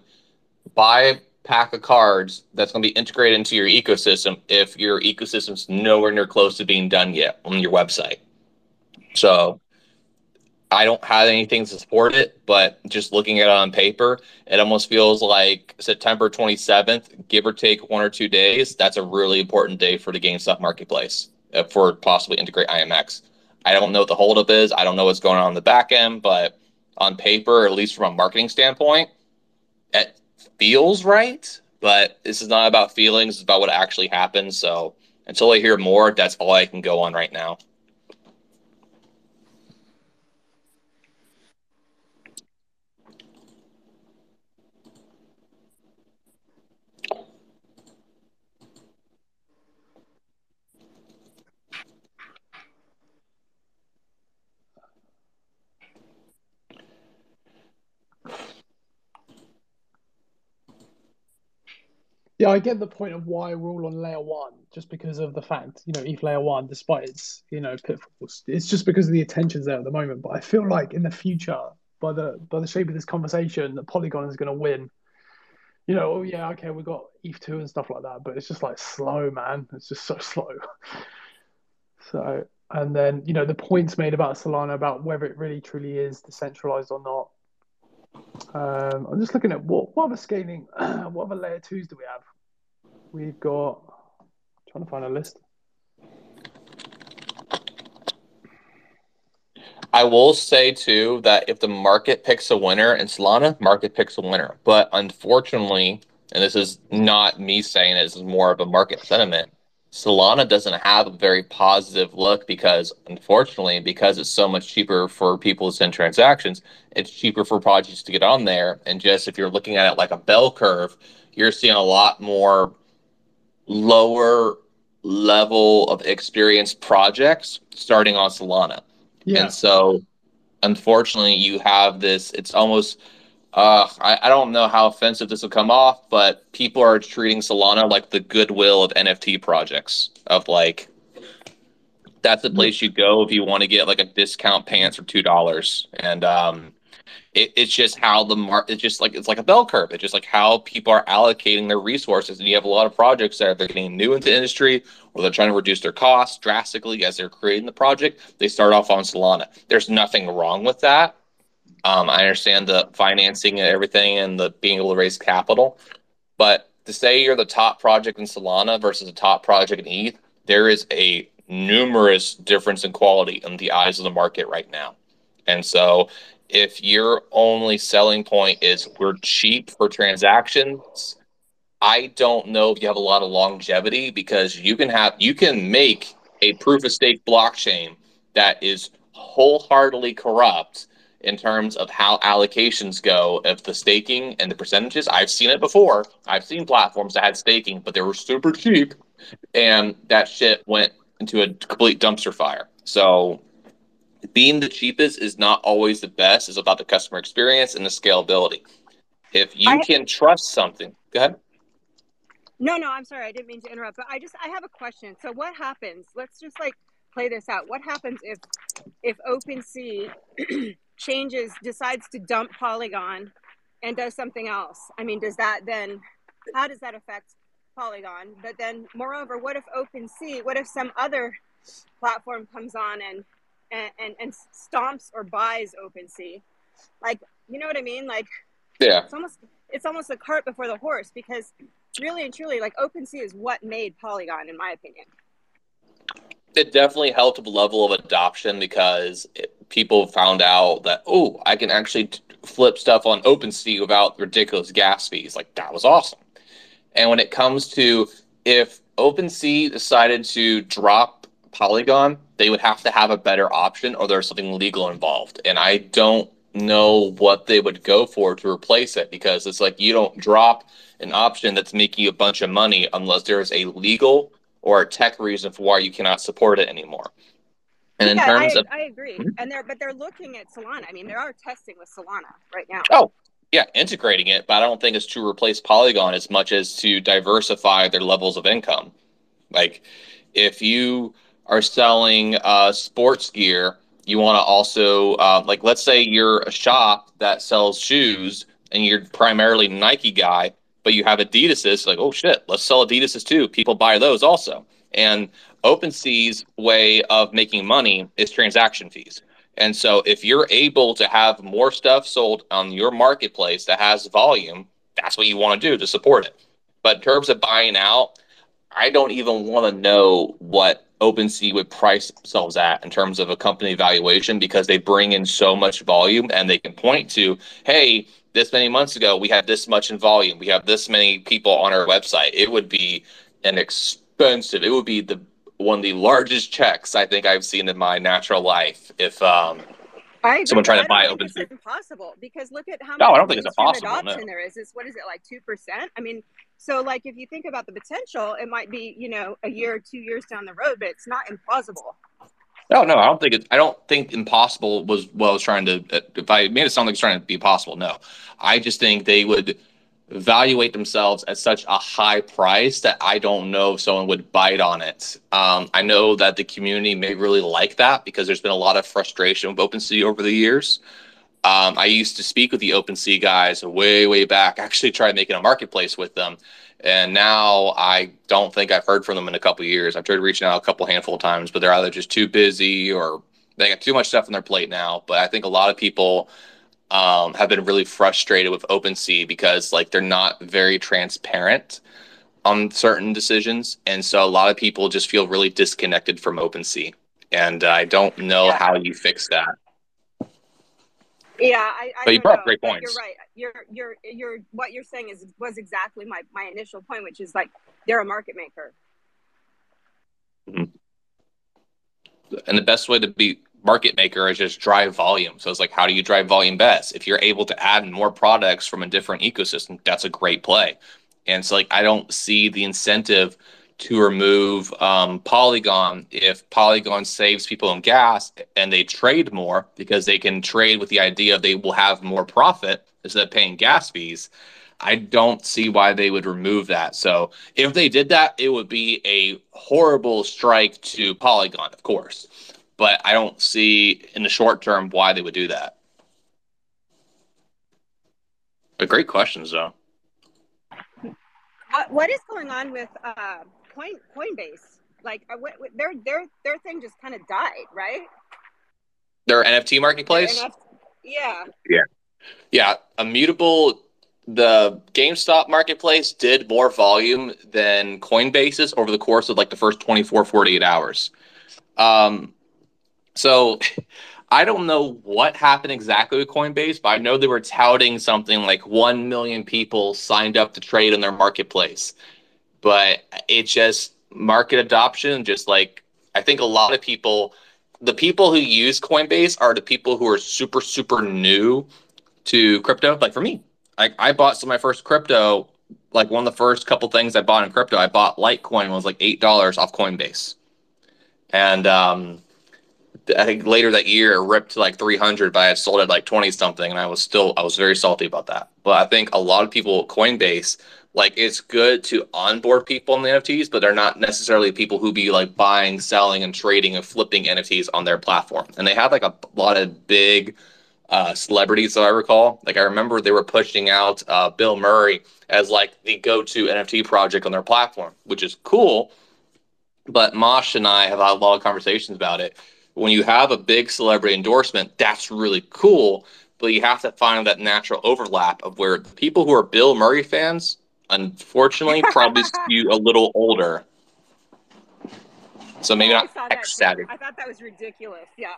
buy a pack of cards that's going to be integrated into your ecosystem if your ecosystem's nowhere near close to being done yet on your website. So I don't have anything to support it, but just looking at it on paper, it almost feels like September 27th, give or take one or two days. That's a really important day for the GameStop marketplace uh, for possibly integrate IMX. I don't know what the holdup is. I don't know what's going on in the back end, but on paper, at least from a marketing standpoint, it feels right, but this is not about feelings, it's about what actually happens. So until I hear more, that's all I can go on right now. Yeah, I get the point of why we're all on layer one, just because of the fact, you know, ETH layer one, despite its, you know, pitfalls, it's just because of the attention's there at the moment. But I feel like in the future, by the by the shape of this conversation, that Polygon is going to win. You know, oh yeah, okay, we got ETH two and stuff like that, but it's just like slow, man. It's just so slow. so, and then you know the points made about Solana about whether it really truly is decentralized or not. Um, I'm just looking at what what other scaling, what other layer twos do we have? We've got trying to find a list. I will say too that if the market picks a winner in Solana, market picks a winner. But unfortunately, and this is not me saying it, this is more of a market sentiment. Solana doesn't have a very positive look because, unfortunately, because it's so much cheaper for people to send transactions, it's cheaper for projects to get on there. And just if you're looking at it like a bell curve, you're seeing a lot more lower level of experienced projects starting on Solana. Yeah. And so, unfortunately, you have this, it's almost uh, I, I don't know how offensive this will come off, but people are treating Solana like the goodwill of NFT projects. Of like, that's the place you go if you want to get like a discount pants for two dollars, and um, it, it's just how the market. It's just like it's like a bell curve. It's just like how people are allocating their resources, and you have a lot of projects that they're getting new into industry, or they're trying to reduce their costs drastically as they're creating the project. They start off on Solana. There's nothing wrong with that um, I understand the financing and everything and the being able to raise capital, but to say you're the top project in Solana versus a top project in ETH, there is a numerous difference in quality in the eyes of the market right now. And so if your only selling point is we're cheap for transactions, I don't know if you have a lot of longevity because you can have you can make a proof of stake blockchain that is wholeheartedly corrupt in terms of how allocations go of the staking and the percentages. I've seen it before. I've seen platforms that had staking, but they were super cheap, and that shit went into a complete dumpster fire. So being the cheapest is not always the best. It's about the customer experience and the scalability. If you I, can trust something, go ahead. No, no, I'm sorry. I didn't mean to interrupt, but I just I have a question. So what happens? Let's just like play this out. What happens if if OpenSea changes, decides to dump Polygon and does something else. I mean, does that then, how does that affect Polygon? But then, moreover, what if OpenSea, what if some other platform comes on and, and, and, and stomps or buys OpenSea? Like, you know what I mean? Like, yeah, it's almost, it's almost a cart before the horse because really and truly, like, OpenSea is what made Polygon, in my opinion it definitely helped level of adoption because it, people found out that oh, I can actually t- flip stuff on OpenSea without ridiculous gas fees. Like that was awesome. And when it comes to if OpenSea decided to drop Polygon, they would have to have a better option or there's something legal involved. And I don't know what they would go for to replace it because it's like you don't drop an option that's making you a bunch of money unless there's a legal or a tech reason for why you cannot support it anymore. And yeah, in terms I, of, I agree. And they're but they're looking at Solana. I mean, they are testing with Solana right now. Oh, yeah, integrating it, but I don't think it's to replace Polygon as much as to diversify their levels of income. Like, if you are selling uh, sports gear, you want to also uh, like, let's say you're a shop that sells shoes, and you're primarily Nike guy, but you have Adidas's. Like, oh shit, let's sell Adidas's too. People buy those also. And OpenSea's way of making money is transaction fees. And so if you're able to have more stuff sold on your marketplace that has volume, that's what you want to do to support it. But in terms of buying out, I don't even want to know what OpenSea would price themselves at in terms of a company valuation because they bring in so much volume and they can point to, hey, this many months ago we had this much in volume. We have this many people on our website. It would be an expensive. It would be the one of the largest checks I think I've seen in my natural life. If um, I someone trying to buy open it's impossible because look at how no, I don't think it's impossible. Adoption no. there is. Is what is it like two percent? I mean, so like if you think about the potential, it might be you know a year, or two years down the road, but it's not implausible. No, no, I don't think it. I don't think impossible was what I was trying to. If I made it sound like it's trying to be possible, no, I just think they would evaluate themselves at such a high price that I don't know if someone would bite on it. Um, I know that the community may really like that because there's been a lot of frustration with OpenSea over the years. Um, I used to speak with the OpenSea guys way, way back, actually tried making a marketplace with them. And now I don't think I've heard from them in a couple years. I've tried reaching out a couple handful of times, but they're either just too busy or they got too much stuff on their plate now. But I think a lot of people um, have been really frustrated with OpenSea because like they're not very transparent on certain decisions, and so a lot of people just feel really disconnected from OpenSea. And I don't know yeah. how you fix that. Yeah, I. I but you brought great points. You're right. You're you're you're what you're saying is was exactly my my initial point, which is like they're a market maker. Mm-hmm. And the best way to be market maker is just drive volume. So it's like, how do you drive volume best? If you're able to add more products from a different ecosystem, that's a great play. And so, like, I don't see the incentive to remove um, Polygon if Polygon saves people in gas and they trade more because they can trade with the idea of they will have more profit instead of paying gas fees. I don't see why they would remove that. So if they did that, it would be a horrible strike to Polygon, of course. But I don't see in the short term why they would do that. But great questions, though. What, what is going on with uh, Coin Coinbase? Like, uh, what, their their their thing just kind of died, right? Their NFT marketplace. Their NFT, yeah. Yeah. Yeah. Immutable the GameStop marketplace did more volume than Coinbase's over the course of like the first 24, 48 hours. Um, so I don't know what happened exactly with Coinbase, but I know they were touting something like 1 million people signed up to trade in their marketplace. But it just market adoption, just like I think a lot of people, the people who use Coinbase are the people who are super, super new to crypto. Like for me, like I bought some of my first crypto, like one of the first couple things I bought in crypto, I bought Litecoin was like eight dollars off Coinbase, and um, I think later that year it ripped to like three hundred, but I had sold it like twenty something, and I was still I was very salty about that. But I think a lot of people Coinbase like it's good to onboard people in the NFTs, but they're not necessarily people who be like buying, selling, and trading and flipping NFTs on their platform. And they have like a lot of big uh, celebrities that I recall. Like I remember they were pushing out uh, Bill Murray as like the go-to NFT project on their platform, which is cool. But Mosh and I have had a lot of conversations about it. When you have a big celebrity endorsement, that's really cool. But you have to find that natural overlap of where the people who are Bill Murray fans, unfortunately, probably skew a little older. So maybe oh, not ecstatic. I thought that was ridiculous. Yeah.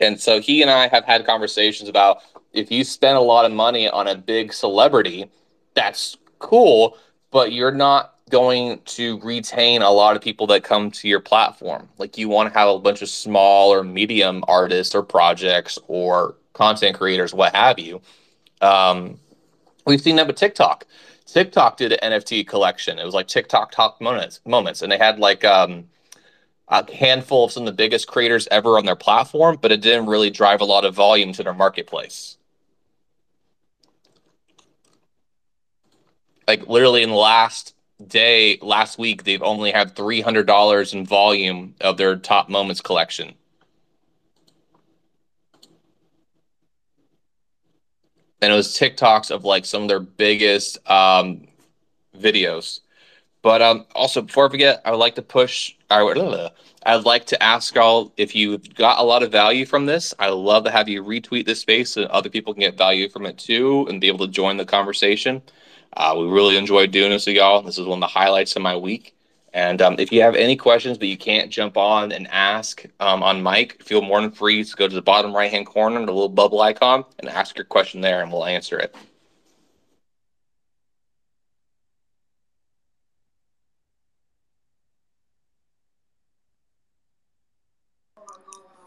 And so he and I have had conversations about if you spend a lot of money on a big celebrity, that's cool, but you're not going to retain a lot of people that come to your platform. Like you want to have a bunch of small or medium artists or projects or content creators, what have you. Um, we've seen that with TikTok. TikTok did an NFT collection. It was like TikTok top moments, moments, and they had like um, a handful of some of the biggest creators ever on their platform, but it didn't really drive a lot of volume to their marketplace. Like literally in the last day, last week, they've only had $300 in volume of their top moments collection. And it was TikToks of like some of their biggest um, videos. But um, also, before I forget, I would like to push. I would, I'd like to ask y'all if you got a lot of value from this. I love to have you retweet this space so other people can get value from it too and be able to join the conversation. Uh, we really enjoyed doing this with y'all. This is one of the highlights of my week. And um, if you have any questions but you can't jump on and ask um, on mic, feel more than free to go to the bottom right hand corner, the little bubble icon, and ask your question there, and we'll answer it.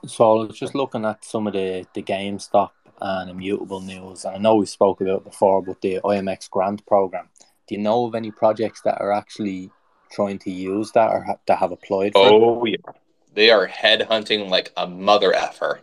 So I was just looking at some of the, the GameStop and immutable news, and I know we spoke about before, but the IMX grant program. Do you know of any projects that are actually trying to use that or ha- that have applied? oh it? yeah, they are headhunting like a mother effer.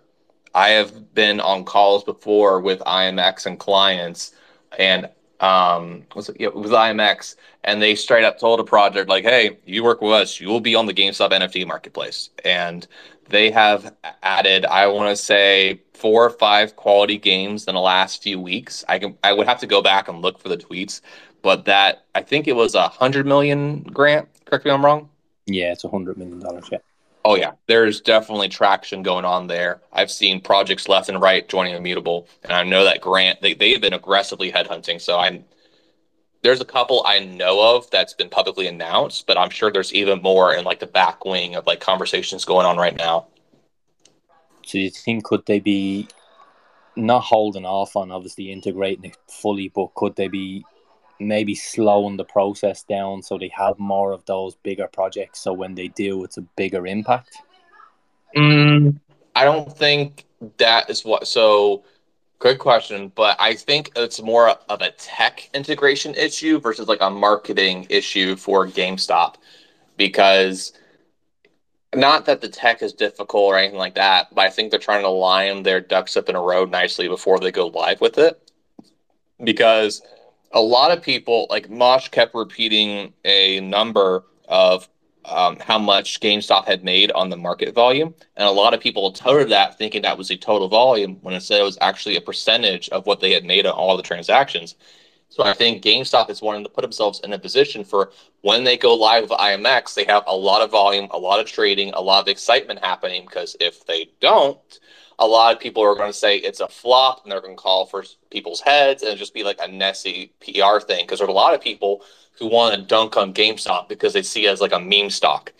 I have been on calls before with IMX and clients, and um was it, yeah, it was IMX and they straight up told a project like hey you work with us you will be on the GameStop NFT marketplace and they have added I want to say four or five quality games in the last few weeks I can I would have to go back and look for the tweets but that I think it was a hundred million grant correct me if I'm wrong Yeah, it's a hundred million dollars. Yeah. Oh yeah, there's definitely traction going on there. I've seen projects left and right joining Immutable, and I know that Grant they they've been aggressively headhunting. So I'm there's a couple I know of that's been publicly announced, but I'm sure there's even more in like the back wing of like conversations going on right now. So you think could they be not holding off on obviously integrating it fully, but could they be maybe slowing the process down so they have more of those bigger projects so when they do it's a bigger impact? Mm, I don't think that is what so good question, but I think it's more of a tech integration issue versus like a marketing issue for GameStop because not that the tech is difficult or anything like that, but I think they're trying to line their ducks up in a row nicely before they go live with it. Because a lot of people, like Mosh kept repeating a number of um, how much GameStop had made on the market volume. And a lot of people toted that thinking that was the total volume when instead it was actually a percentage of what they had made on all the transactions. So I think GameStop is wanting to put themselves in a position for when they go live with IMX, they have a lot of volume, a lot of trading, a lot of excitement happening. Because if they don't, a lot of people are going to say it's a flop and they're going to call for people's heads and just be like a messy PR thing. Because there's a lot of people who want to dunk on GameStop because they see it as like a meme stock.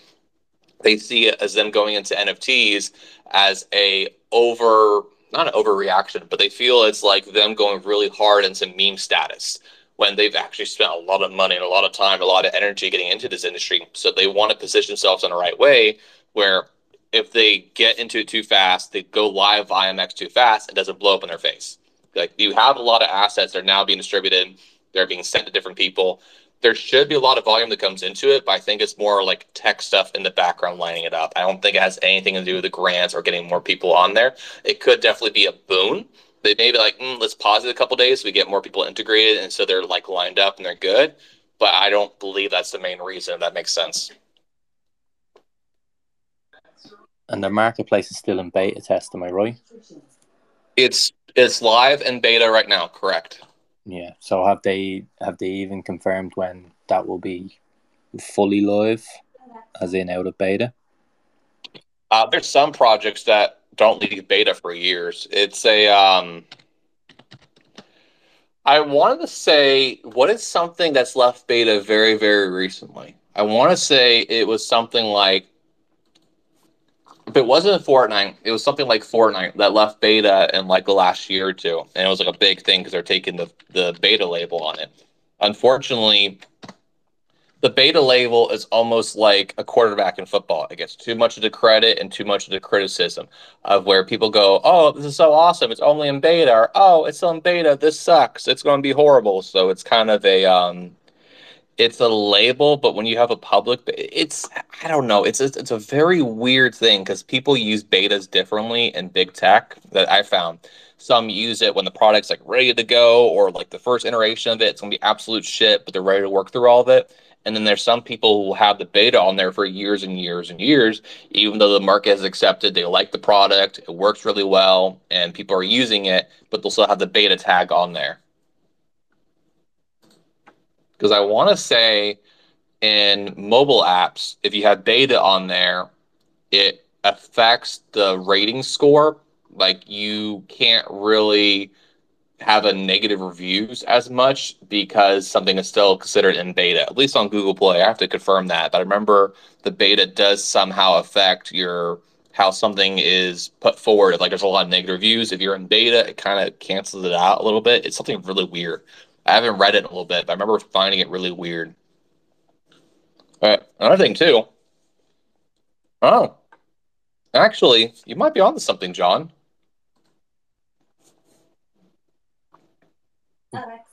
They see it as them going into NFTs as a over not an overreaction, but they feel it's like them going really hard into meme status when they've actually spent a lot of money and a lot of time, a lot of energy getting into this industry. So they want to position themselves in the right way where if they get into it too fast, they go live IMX too fast, it doesn't blow up in their face. Like you have a lot of assets that are now being distributed, they're being sent to different people. There should be a lot of volume that comes into it, but I think it's more like tech stuff in the background lining it up. I don't think it has anything to do with the grants or getting more people on there. It could definitely be a boon. They may be like, mm, let's pause it a couple days so we get more people integrated, and so they're like lined up and they're good. But I don't believe that's the main reason. If that makes sense. And their marketplace is still in beta test, am I right? It's it's live and beta right now, correct? Yeah. So have they have they even confirmed when that will be fully live, as in out of beta? Uh, there's some projects that don't leave beta for years. It's a um, I wanted to say what is something that's left beta very very recently. I want to say it was something like if it wasn't Fortnite, it was something like Fortnite that left beta in like the last year or two, and it was like a big thing because they're taking the the beta label on it. Unfortunately, the beta label is almost like a quarterback in football. It gets too much of the credit and too much of the criticism of where people go, "Oh, this is so awesome! It's only in beta," or "Oh, it's still in beta. This sucks. It's going to be horrible." So it's kind of a um, it's a label, but when you have a public, it's I don't know. It's a, it's a very weird thing because people use betas differently in big tech that I found. Some use it when the product's like ready to go, or like the first iteration of it, it's gonna be absolute shit, but they're ready to work through all of it. And then there's some people who have the beta on there for years and years and years, even though the market has accepted they like the product, it works really well, and people are using it, but they'll still have the beta tag on there because I want to say in mobile apps, if you have beta on there, it affects the rating score. Like you can't really have a negative reviews as much because something is still considered in beta, at least on Google Play. I have to confirm that. But I remember the beta does somehow affect your how something is put forward. Like there's a lot of negative reviews. If you're in beta, it kind of cancels it out a little bit. It's something really weird. I haven't read it in a little bit, but I remember finding it really weird. All right, another thing too. Oh, actually, you might be onto something, John.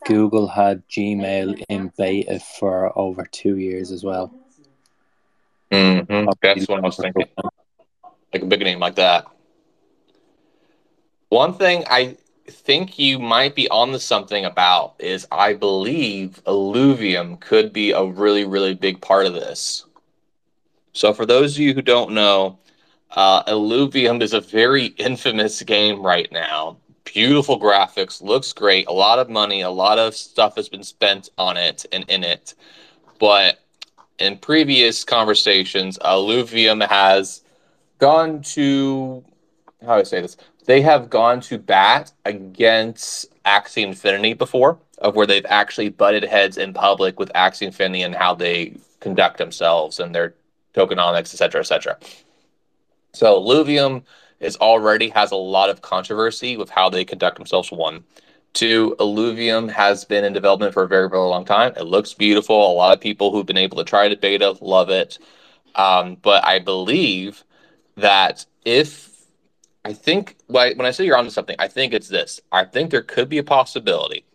Google had Gmail in beta for over two years as well. Mm-hmm. That's what I was thinking. Like a big name like that. One thing I think you might be on to something about is I believe Illuvium could be a really, really big part of this. So, for those of you who don't know, uh, Illuvium is a very infamous game right now. Beautiful graphics, looks great, a lot of money, a lot of stuff has been spent on it and in it. But in previous conversations, Illuvium has gone to how do I say this? They have gone to bat against Axie Infinity before, of where they've actually butted heads in public with Axie Infinity and how they conduct themselves and their tokenomics, et cetera, et cetera. So Illuvium is already has a lot of controversy with how they conduct themselves. One, two, Illuvium has been in development for a very, very long time. It looks beautiful. A lot of people who've been able to try the beta love it. Um, but I believe that if I think when I say you're onto something, I think it's this. I think there could be a possibility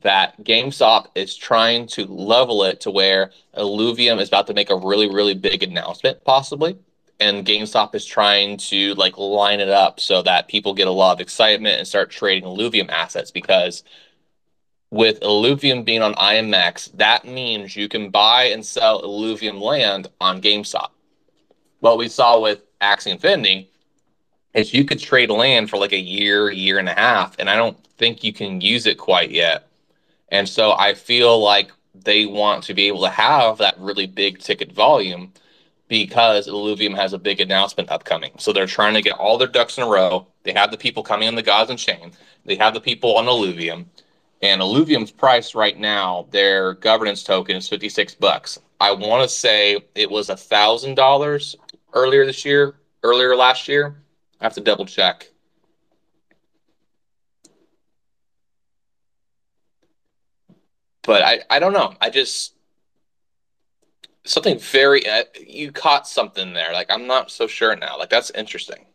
that GameStop is trying to level it to where Illuvium is about to make a really, really big announcement, possibly. And GameStop is trying to like line it up so that people get a lot of excitement and start trading Illuvium assets because with Illuvium being on IMX, that means you can buy and sell Illuvium land on GameStop. What we saw with Axie Infinity is you could trade land for like a year, year and a half, and I don't think you can use it quite yet. And so I feel like they want to be able to have that really big ticket volume because Illuvium has a big announcement upcoming. So they're trying to get all their ducks in a row. They have the people coming on the Gods Unchained. They have the people on Illuvium. And Illuvium's price right now, their governance token is 56 bucks. I want to say it was a thousand dollars earlier this year, earlier last year. I have to double check. But I, I don't know. I just something very uh, you caught something there. Like I'm not so sure now. Like that's interesting.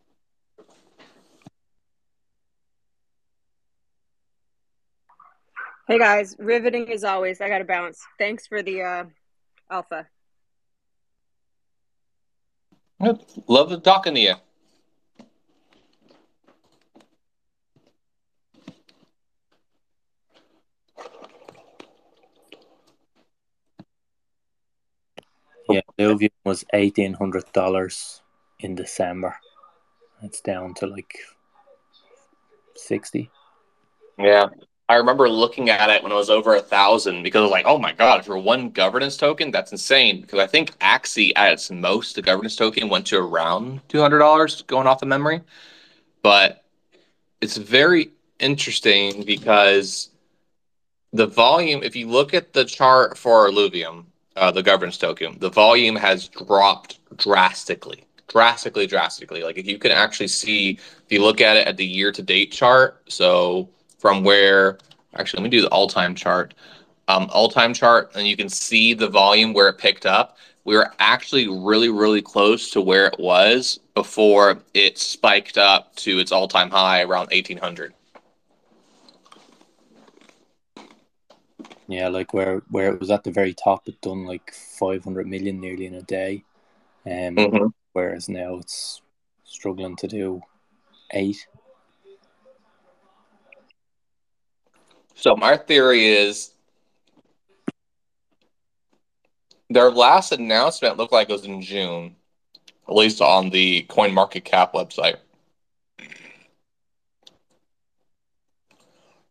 Hey guys, riveting as always. I got to bounce. Thanks for the uh, alpha. Love talking to you. Yeah, Illuvium was eighteen hundred dollars in December. It's down to like sixty. Yeah. I remember looking at it when it was over a thousand because I was like, oh my god, for one governance token, that's insane. Because I think Axie at its most, the governance token went to around two hundred dollars going off the memory. But it's very interesting because the volume, if you look at the chart for Illuvium, uh, the governance token, the volume has dropped drastically, drastically, drastically. Like if you can actually see, if you look at it at the year to date chart, so from where, actually, let me do the all time chart, um, all time chart, and you can see the volume where it picked up. We were actually really, really close to where it was before it spiked up to its all time high around 1800. Yeah, like where where it was at the very top, it done like five hundred million nearly in a day, um, mm-hmm. whereas now it's struggling to do eight. So my theory is their last announcement looked like it was in June, at least on the Coin Market Cap website.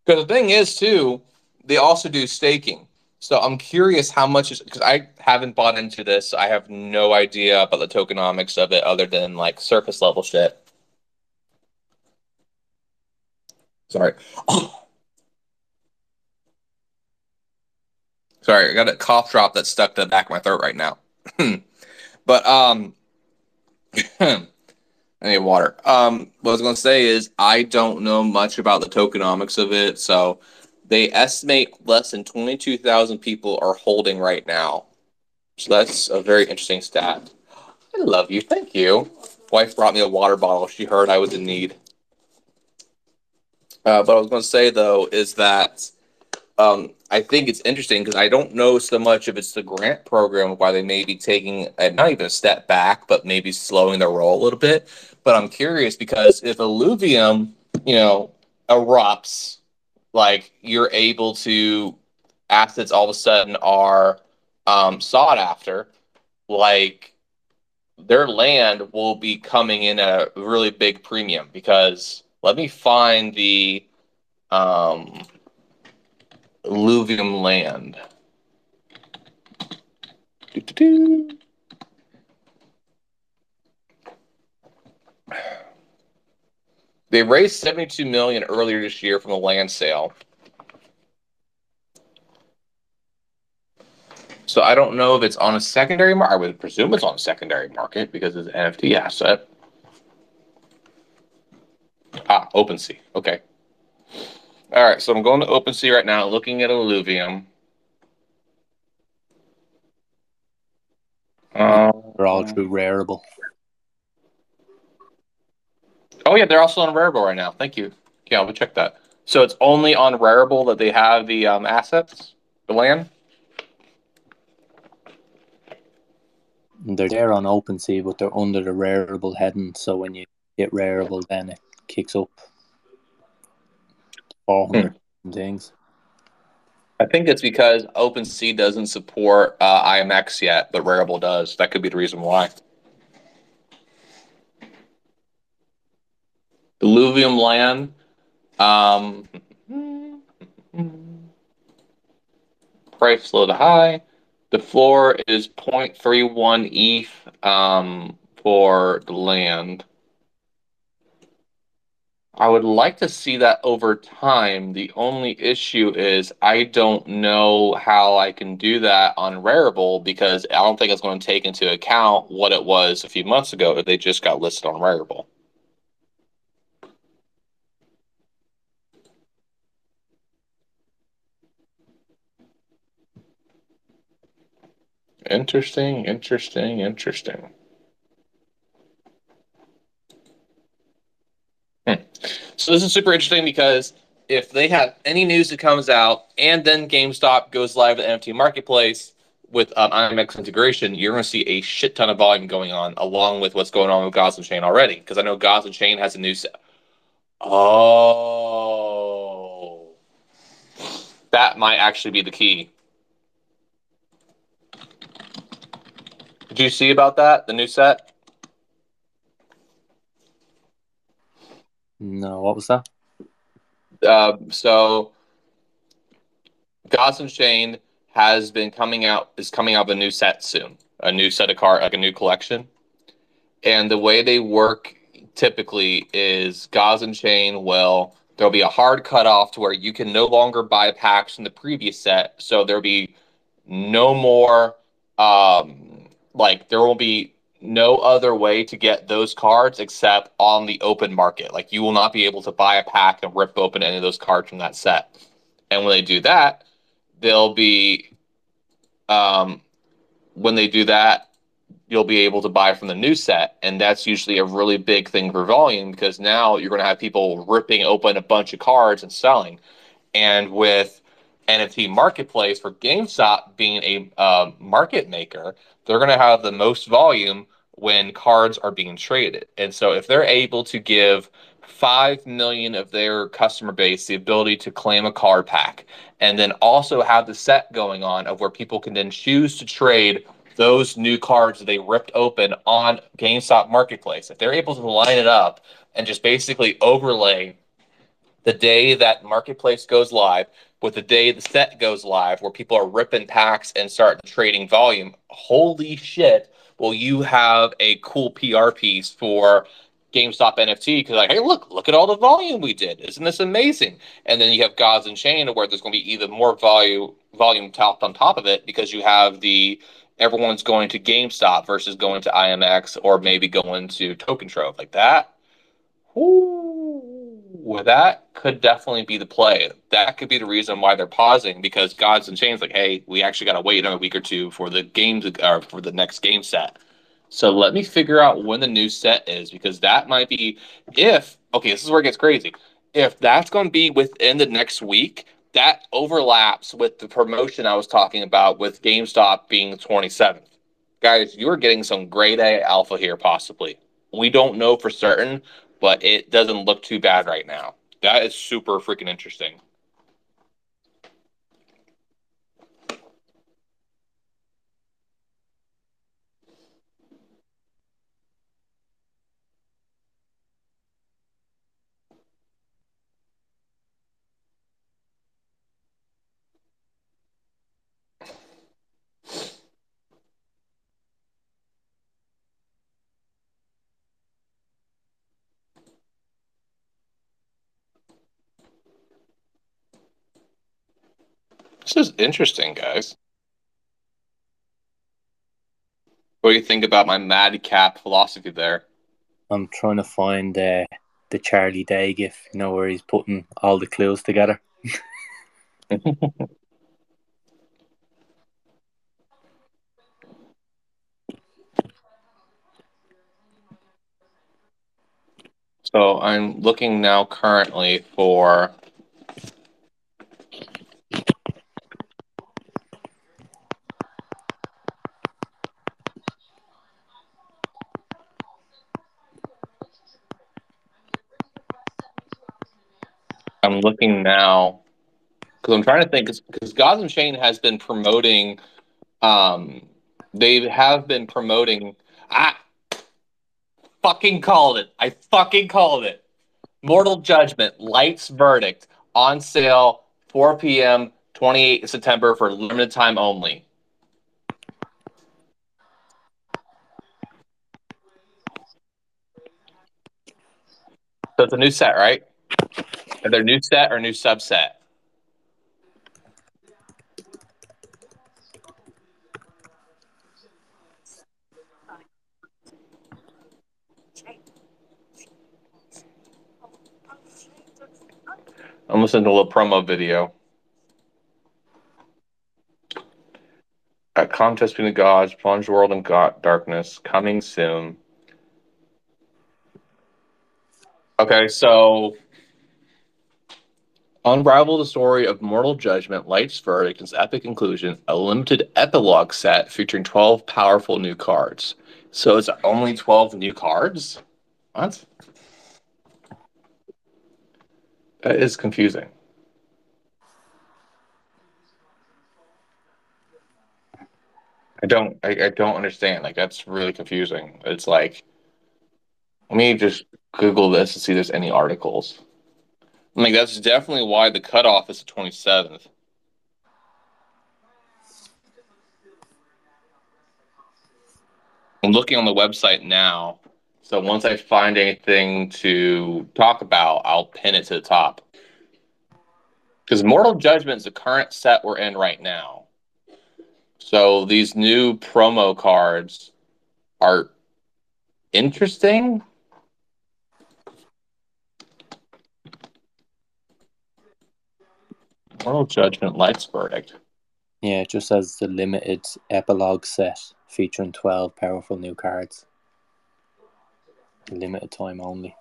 Because the thing is, too, they also do staking. So I'm curious how much is because I haven't bought into this. I have no idea about the tokenomics of it other than like surface level shit. Sorry. Sorry, I got a cough drop that's stuck to the back of my throat right now. but um I need water. Um what I was gonna say is I don't know much about the tokenomics of it, so they estimate less than 22,000 people are holding right now. So that's a very interesting stat. I love you. Thank you. Wife brought me a water bottle. She heard I was in need. Uh, but I was going to say, though, is that um, I think it's interesting because I don't know so much if it's the grant program why they may be taking a, not even a step back, but maybe slowing their roll a little bit. But I'm curious because if Illuvium, you know, erupts, like you're able to assets all of a sudden are um, sought after, like their land will be coming in a really big premium because let me find the um, Illuvium land. Doo-doo-doo. They raised 72 million earlier this year from the land sale. So I don't know if it's on a secondary market. I would presume it's on a secondary market because it's an NFT asset. Ah, OpenSea. Okay. All right, so I'm going to OpenSea right now, looking at Illuvium. Um, They're all true Rarible. Oh yeah, they're also on Rarible right now. Thank you. Yeah, we'll check that. So it's only on Rarible that they have the um, assets, the land. They're there on OpenSea, but they're under the Rarible heading. So when you get Rarible, then it kicks up 400 things. I think it's because OpenSea doesn't support uh, IMX yet, but Rarible does. That could be the reason why. Illuvium land. Um, price low to high. The floor is 0.31 ETH um, for the land. I would like to see that over time. The only issue is I don't know how I can do that on Rarible because I don't think it's going to take into account what it was a few months ago if they just got listed on Rarible. Interesting, interesting, interesting. Hmm. So this is super interesting because if they have any news that comes out and then GameStop goes live at the NFT Marketplace with um, IMX integration, you're going to see a shit ton of volume going on along with what's going on with Gods Unchained already. Because I know Gods Unchained has a new set. Oh. That might actually be the key. Did you see about that? The new set? No, what was that? Uh, so Gods Unchained has been coming out is coming out with a new set soon. A new set of card like a new collection. And the way they work typically is Gods Unchained will there'll be a hard cutoff to where you can no longer buy packs from the previous set. So there'll be no more um like there will be no other way to get those cards except on the open market. Like you will not be able to buy a pack and rip open any of those cards from that set. And when they do that, they'll be um, when they do that, you'll be able to buy from the new set, and that's usually a really big thing for volume because now you're going to have people ripping open a bunch of cards and selling. And with NFT marketplace for GameStop being a uh, market maker, they're going to have the most volume when cards are being traded. And so if they're able to give 5 million of their customer base the ability to claim a card pack and then also have the set going on of where people can then choose to trade those new cards that they ripped open on GameStop marketplace. If they're able to line it up and just basically overlay the day that marketplace goes live with the day the set goes live where people are ripping packs and start trading volume holy shit will you have a cool pr piece for GameStop NFT because like, hey, look, look at all the volume we did. Isn't this amazing? And then you have Gods Unchained where there's going to be even more volume volume topped on top of it because you have the everyone's going to GameStop versus going to IMX or maybe going to Token Trove like that. Ooh, that could definitely be the play. That could be the reason why they're pausing because Gods Unchained's like, hey, we actually got to wait a week or two for the games or for the next game set. So let me figure out when the new set is because that might be if okay, this is where it gets crazy. If that's going to be within the next week, that overlaps with the promotion I was talking about with GameStop being the 27th. Guys, you are getting some grade A alpha here, possibly. We don't know for certain, but it doesn't look too bad right now. That is super freaking interesting. This is interesting, guys. What do you think about my madcap philosophy there? I'm trying to find uh, the Charlie Day gif, you know, where he's putting all the clues together. So I'm looking now currently for Looking now because I'm trying to think because Gods Unchained has been promoting um they have been promoting ah fucking called it. I fucking called it. Mortal Judgment, Lights Verdict, on sale 4 p.m. 28 September for limited time only. So it's a new set, right? Either new set or new subset. I'm listening to a little promo video. A contest between the gods, plunge the world in darkness, coming soon. Okay, so Unravel the story of Mortal Judgment, Light's Verdict, and its epic conclusion, a limited epilogue set featuring 12 powerful new cards. So it's only 12 new cards? What? That is confusing. I don't I, I don't understand. Like that's really confusing. It's like let me just Google this and see if there's any articles. I mean that's definitely why the cutoff is the twenty seventh. I'm looking on the website now. So once I find anything to talk about, I'll pin it to the top. Because Mortal Judgment is the current set we're in right now. So these new promo cards are interesting. Mortal Judgment Light's Verdict. Yeah, it just says the limited epilogue set featuring 12 powerful new cards. Limited time only.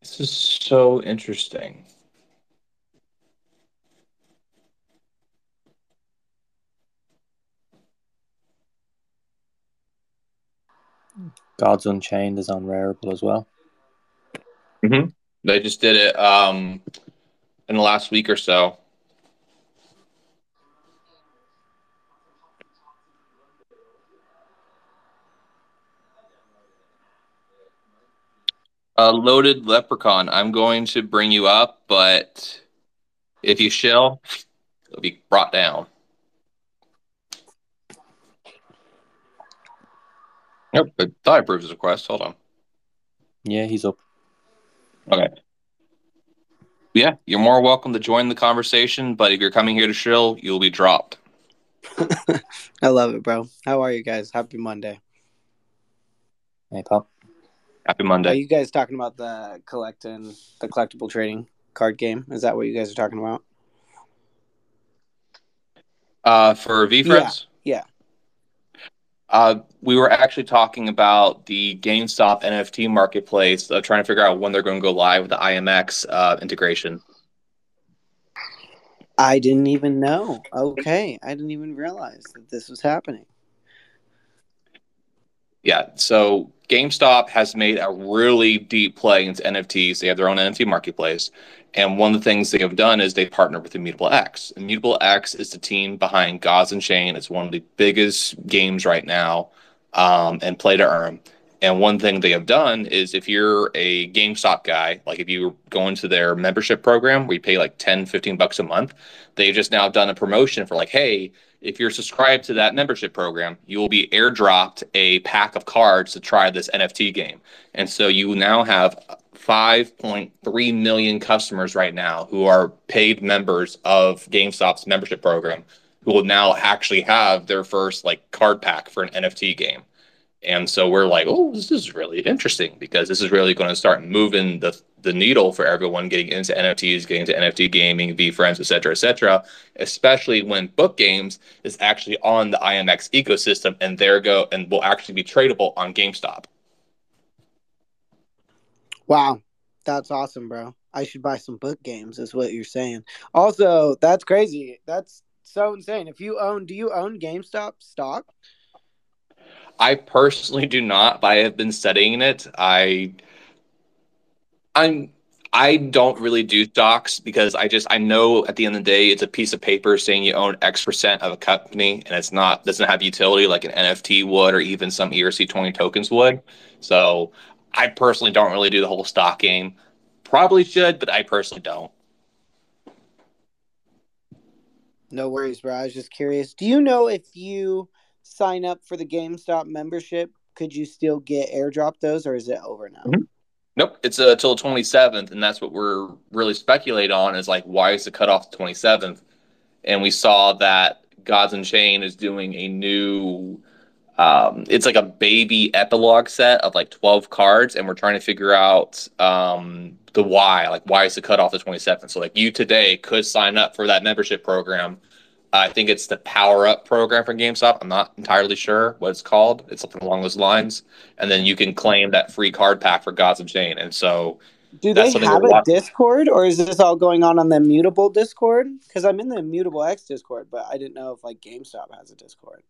This is so interesting. Gods Unchained is on Rarible as well. Mm-hmm. They just did it um, in the last week or so. Uh, loaded leprechaun. I'm going to bring you up, but if you shill, it'll be brought down. Yep, I thought I approved his request. Hold on. Yeah, he's up. Okay. Yeah, you're more welcome to join the conversation, but if you're coming here to shill, you'll be dropped. I love it, bro. How are you guys? Happy Monday. Hey, Pop. Happy Monday. Are you guys talking about the collecting the collectible trading card game? Is that what you guys are talking about? Uh, for VeeFriends? yeah. Uh, we were actually talking about the GameStop NFT marketplace, uh, trying to figure out when they're going to go live with the IMX uh, integration. I didn't even know. Okay, I didn't even realize that this was happening. Yeah, so GameStop has made a really deep play into NFTs. They have their own NFT marketplace. And one of the things they have done is they partnered with Immutable X. Immutable X is the team behind Gods Unchained. It's one of the biggest games right now um, and play to earn. And one thing they have done is if you're a GameStop guy, like if you go into their membership program where you pay like 10, 15 bucks a month, they've just now done a promotion for like, hey, if you're subscribed to that membership program, you will be airdropped a pack of cards to try this NFT game. And so you now have 5.3 million customers right now who are paid members of GameStop's membership program who will now actually have their first like card pack for an NFT game. And so we're like, oh, this is really interesting because this is really going to start moving the the needle for everyone getting into NFTs, getting into NFT gaming, VeeFriends, et cetera, et cetera, especially when book games is actually on the IMX ecosystem and there go and will actually be tradable on GameStop. Wow, that's awesome, bro. I should buy some book games, is what you're saying. Also, that's crazy. That's so insane. If you own, do you own GameStop stock? I personally do not, but I have been studying it. I I'm I don't really do stocks because I just I know at the end of the day it's a piece of paper saying you own X percent of a company and it's not doesn't have utility like an NFT would or even some ERC20 tokens would. So I personally don't really do the whole stock game. Probably should, but I personally don't. No worries, bro. I was just curious. Do you know if you sign up for the GameStop membership, could you still get airdrop those or is it over now? Mm-hmm. Nope, it's uh, the 27th, and that's what we're really speculate on is like why is the cutoff the 27th? And we saw that Gods Unchained is doing a new um, it's like a baby epilogue set of like 12 cards, and we're trying to figure out um, the why. Like, why is the cutoff the 27th? So, like, you today could sign up for that membership program. I think it's the Power Up program from GameStop. I'm not entirely sure what it's called. It's something along those lines. And then you can claim that free card pack for Gods Unchained. And so, do they have a Discord, or is this all going on on the Immutable Discord? Because I'm in the Immutable X Discord, but I didn't know if like GameStop has a Discord.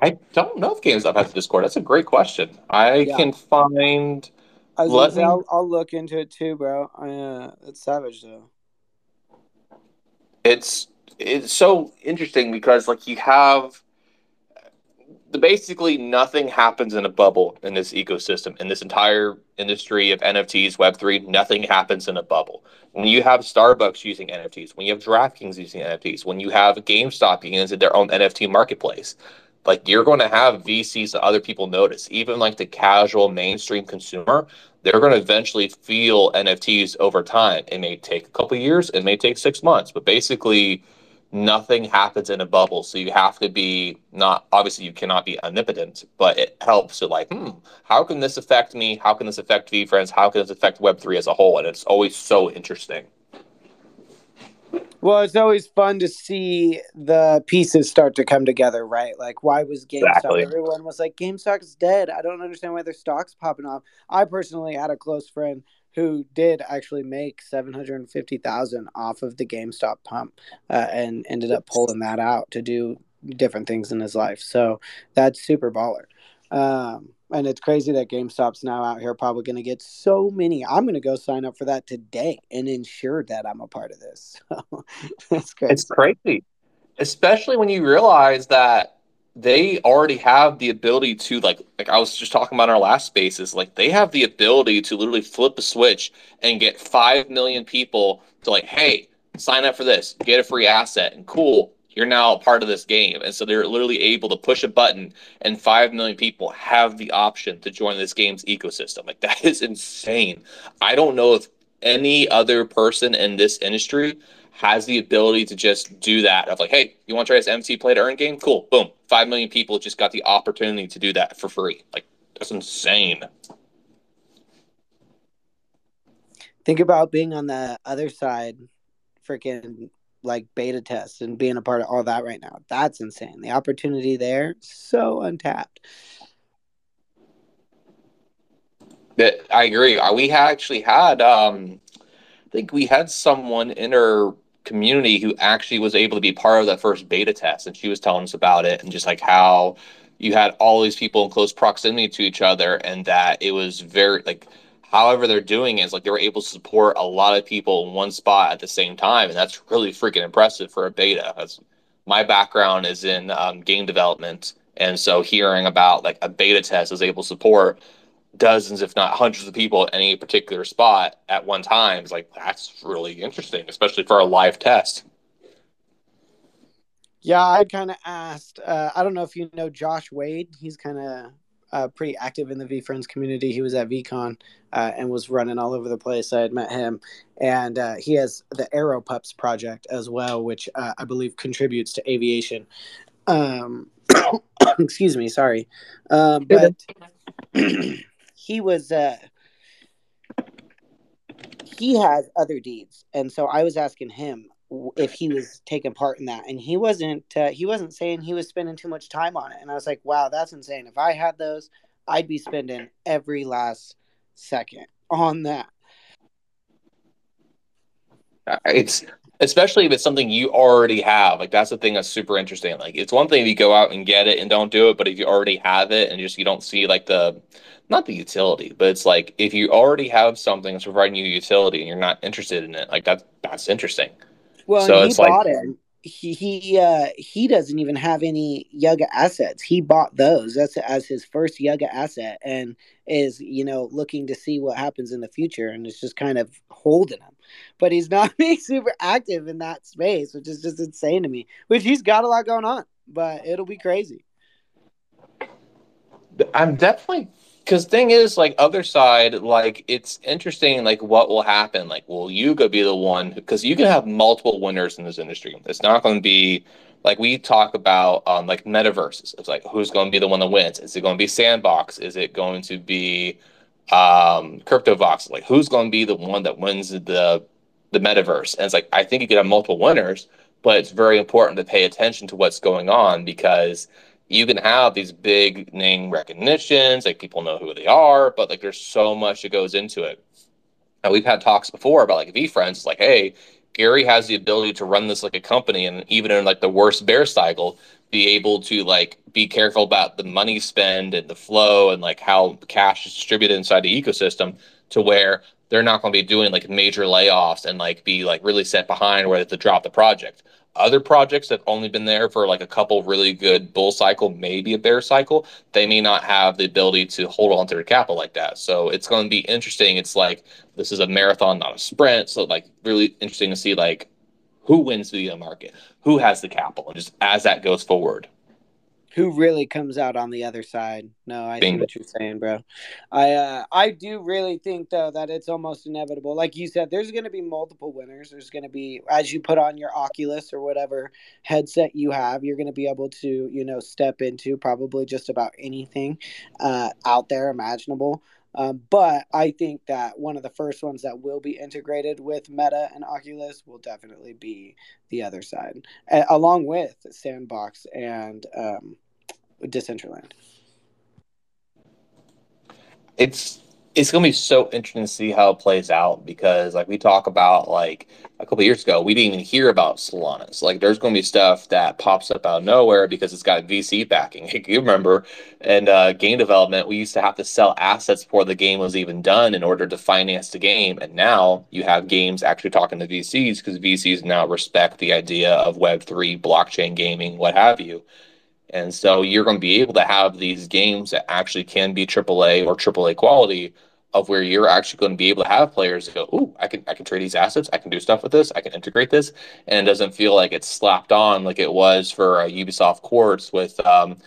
I don't know if GameStop has a Discord. That's a great question. I yeah. can find. I was say, I'll, I'll, look into it too, bro. Uh, it's savage though. It's it's so interesting because like you have the basically nothing happens in a bubble in this ecosystem in this entire industry of NFTs, Web three. Nothing happens in a bubble. When you have Starbucks using NFTs, when you have DraftKings using NFTs, when you have GameStop using their own NFT marketplace, like you're going to have VCs that other people notice. Even like the casual mainstream consumer, they're going to eventually feel NFTs over time. It may take a couple years, it may take six months, but basically nothing happens in a bubble. So you have to be not obviously you cannot be omnipotent, but it helps to like, hmm, how can this affect me? How can this affect VeeFriends? How can this affect Web3 as a whole? And it's always so interesting. Well, it's always fun to see the pieces start to come together, right? Like, why was GameStop? Exactly. Everyone was like, GameStop's dead. I don't understand why their stock's popping off. I personally had a close friend who did actually make 750,000 off of the GameStop pump uh, and ended up pulling that out to do different things in his life. So that's super baller. Um, and it's crazy that GameStop's now out here probably going to get so many. I'm going to go sign up for that today and ensure that I'm a part of this. that's crazy. It's crazy, especially when you realize that they already have the ability to like like I was just talking about in our last spaces like they have the ability to literally flip a switch and get 5 million people to like hey sign up for this get a free asset and cool you're now a part of this game. And so they're literally able to push a button and 5 million people have the option to join this game's ecosystem. Like that is insane. I don't know if any other person in this industry has the ability to just do that of like, hey, you want to try this MC play to earn game? Cool. Boom. 5 million people just got the opportunity to do that for free. Like that's insane. Think about being on the other side freaking like beta tests and being a part of all that right now. That's insane. The opportunity there, so untapped. That I agree. Uh, we actually had, um, I think we had someone in our community who actually was able to be part of that first beta test, and she was telling us about it and just like how you had all these people in close proximity to each other, and that it was very like however they're doing is like they were able to support a lot of people in one spot at the same time, and that's really freaking impressive for a beta. That's, my background is in um, game development, and so hearing about like a beta test is able to support dozens, if not hundreds of people at any particular spot at one time is like that's really interesting, especially for a live test. Yeah, I kind of asked. Uh, I don't know if you know Josh Wade. He's kind of uh, pretty active in the VeeFriends community. He was at VeeCon uh, and was running all over the place. I had met him, and uh, he has the Aero Pups project as well, which uh, I believe contributes to aviation. Um, excuse me, sorry, um, but he was uh, he has Otherdeeds, and so I was asking him if he was taking part in that. And he wasn't uh, he wasn't saying he was spending too much time on it. And i was like wow that's insane. If i had those i'd be spending every last second on that. Uh, it's especially if it's something you already have. Like that's the thing that's super interesting. Like it's one thing if you go out and get it and don't do it but if you already have it and just you don't see like the not the utility but it's like if you already have something that's providing you utility and you're not interested in it like that's that's interesting well, so he bought like, it. He he uh, he doesn't even have any Yuga assets. He bought those. That's as his first Yuga asset, and is you know looking to see what happens in the future, and it's just kind of holding him. But he's not being super active in that space, which is just insane to me. Which he's got a lot going on, but it'll be crazy. I'm definitely because thing is like Otherside like it's interesting like what will happen like will yuga be the one because you can have multiple winners in this industry. It's not going to be like we talk about um like metaverses. It's like who's going to be the one that wins? Is it going to be sandbox? Is it going to be um cryptovox? Like who's going to be the one that wins the the metaverse? And it's like i think you could have multiple winners but it's very important to pay attention to what's going on because you can have these big name recognitions, like people know who they are, but like there's so much that goes into it. And we've had talks before about like VeeFriends, it's like, hey, Gary has the ability to run this like a company and even in like the worst bear cycle, be able to like be careful about the money spend and the flow and like how cash is distributed inside the ecosystem to where they're not going to be doing like major layoffs and like be like really set behind where to drop the project other projects that have only been there for like a couple really good bull cycle, maybe a bear cycle, they may not have the ability to hold on to their capital like that. So it's going to be interesting. It's like this is a marathon, not a sprint. So like really interesting to see like who wins the market, who has the capital, and just as that goes forward who really comes out on the other side. No, I Bingo. see what you're saying, bro. I uh, I do really think though that it's almost inevitable. Like you said, there's going to be multiple winners. There's going to be as you put on your Oculus or whatever headset you have, you're going to be able to you know step into probably just about anything uh, out there imaginable. Um, but I think that one of the first ones that will be integrated with Meta and Oculus will definitely be the Otherside, a- along with Sandbox and um, Decentraland. It's it's gonna be so interesting to see how it plays out because like we talk about like a couple years ago we didn't even hear about Solanas. Like there's gonna be stuff that pops up out of nowhere because it's got VC backing. you remember and uh, game development we used to have to sell assets before the game was even done in order to finance the game, and now you have games actually talking to VCs because VCs now respect the idea of Web three, blockchain gaming, what have you. And so you're going to be able to have these games that actually can be AAA or AAA quality of where you're actually going to be able to have players go, "Ooh, I can I can trade these assets, I can do stuff with this, I can integrate this," and it doesn't feel like it's slapped on like it was for uh, Ubisoft Quartz with um,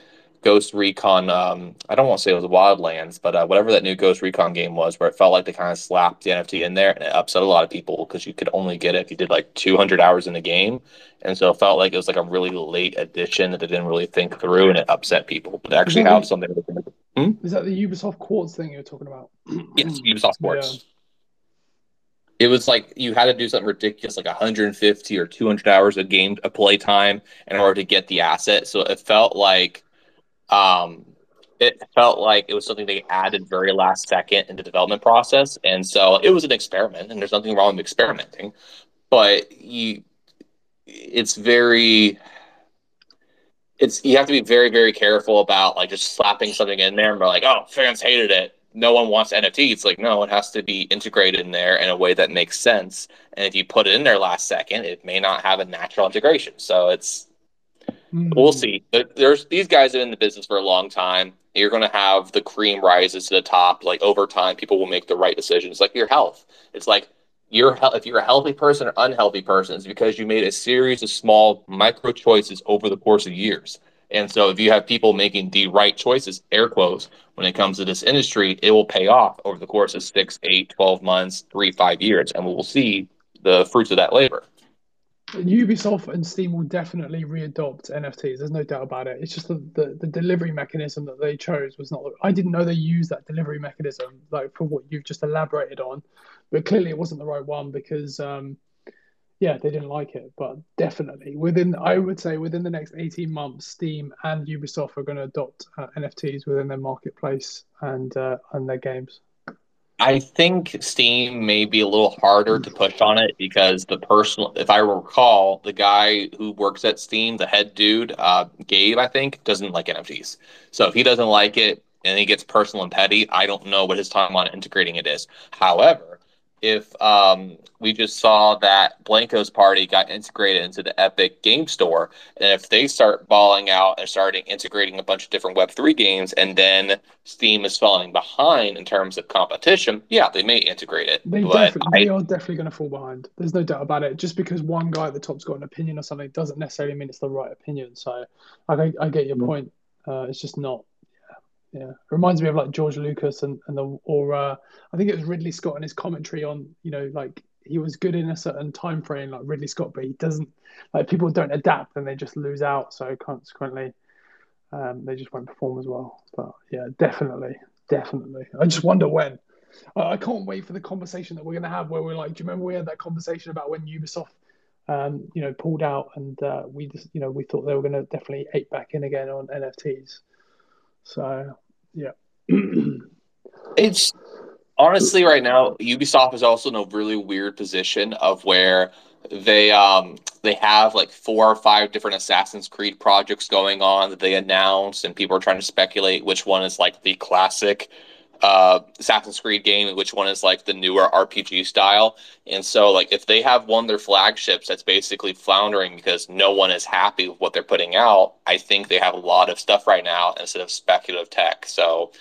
Ghost Recon. Um, I don't want to say it was Wildlands, but uh, whatever that new Ghost Recon game was, where it felt like they kind of slapped the NFT in there, and it upset a lot of people because you could only get it if you did like 200 hours in the game, and so it felt like it was like a really late addition that they didn't really think through, and it upset people. But actually have the, something. Hmm? Is that the Ubisoft Quartz thing you were talking about? yes, Ubisoft Quartz. Yeah it was like you had to do something ridiculous like 150 or 200 hours of game of play time in order to get the asset so it felt like um, it felt like it was something they added very last second in the development process, and so it was an experiment. And there's nothing wrong with experimenting, but you it's very it's you have to be very very careful about like just slapping something in there and be like oh fans hated it. No one wants nft it's like no it has to be integrated in there in a way that makes sense. And if you put it in there last second it may not have a natural integration. So it's mm-hmm. we'll see there's these guys have been in the business for a long time you're going to have the cream rises to the top like over time people will make the right decisions like your health it's like you're if you're a healthy person or unhealthy person, it's because you made a series of small micro choices over the course of years. And so if you have people making the right choices, air quotes, when it comes to this industry, it will pay off over the course of six, eight, 12 months, three, five years, and we will see the fruits of that labor. Ubisoft and Steam will definitely readopt NFTs. There's no doubt about it. It's just the, the, the, delivery mechanism that they chose was not. I didn't know they used that delivery mechanism like for what you've just elaborated on, but clearly it wasn't the right one because, um, yeah, they didn't like it. But definitely within, I would say within the next 18 months, Steam and Ubisoft are going to adopt uh, NFTs within their marketplace and uh, and their games. I think Steam may be a little harder to push on it because the personal, if I recall, the guy who works at Steam, the head dude, uh, Gabe, I think, doesn't like NFTs. So if he doesn't like it and he gets personal and petty, I don't know what his time on integrating it is. However, if um, we just saw that Blankos Party got integrated into the Epic Game Store, and if they start balling out and starting integrating a bunch of different Web3 games, and then Steam is falling behind in terms of competition, yeah, they may integrate it. They, definitely, I, they are definitely going to fall behind. There's no doubt about it. Just because one guy at the top's got an opinion or something doesn't necessarily mean it's the right opinion. So I, I get your mm-hmm. point. Uh, it's just not yeah, reminds me of like George Lucas and and the or uh, I think it was Ridley Scott and his commentary on you know like he was good in a certain time frame like Ridley Scott, but he doesn't like people don't adapt and they just lose out. So consequently, um, they just won't perform as well. But yeah, definitely, definitely. I just wonder when. I, I can't wait for the conversation that we're gonna have where we're like, do you remember we had that conversation about when Ubisoft um, you know, pulled out, and uh, we just, you know, we thought they were going to definitely ape back in again on NFTs. So yeah. it's honestly right now Ubisoft is also in a really weird position of where they um they have like four or five different Assassin's Creed projects going on that they announced and people are trying to speculate which one is like the classic uh, Assassin's Creed game, which one is like the newer RPG style. And so, like, if they have one of their flagships that's basically floundering because no one is happy with what they're putting out, I think they have a lot of stuff right now instead of speculative tech. So,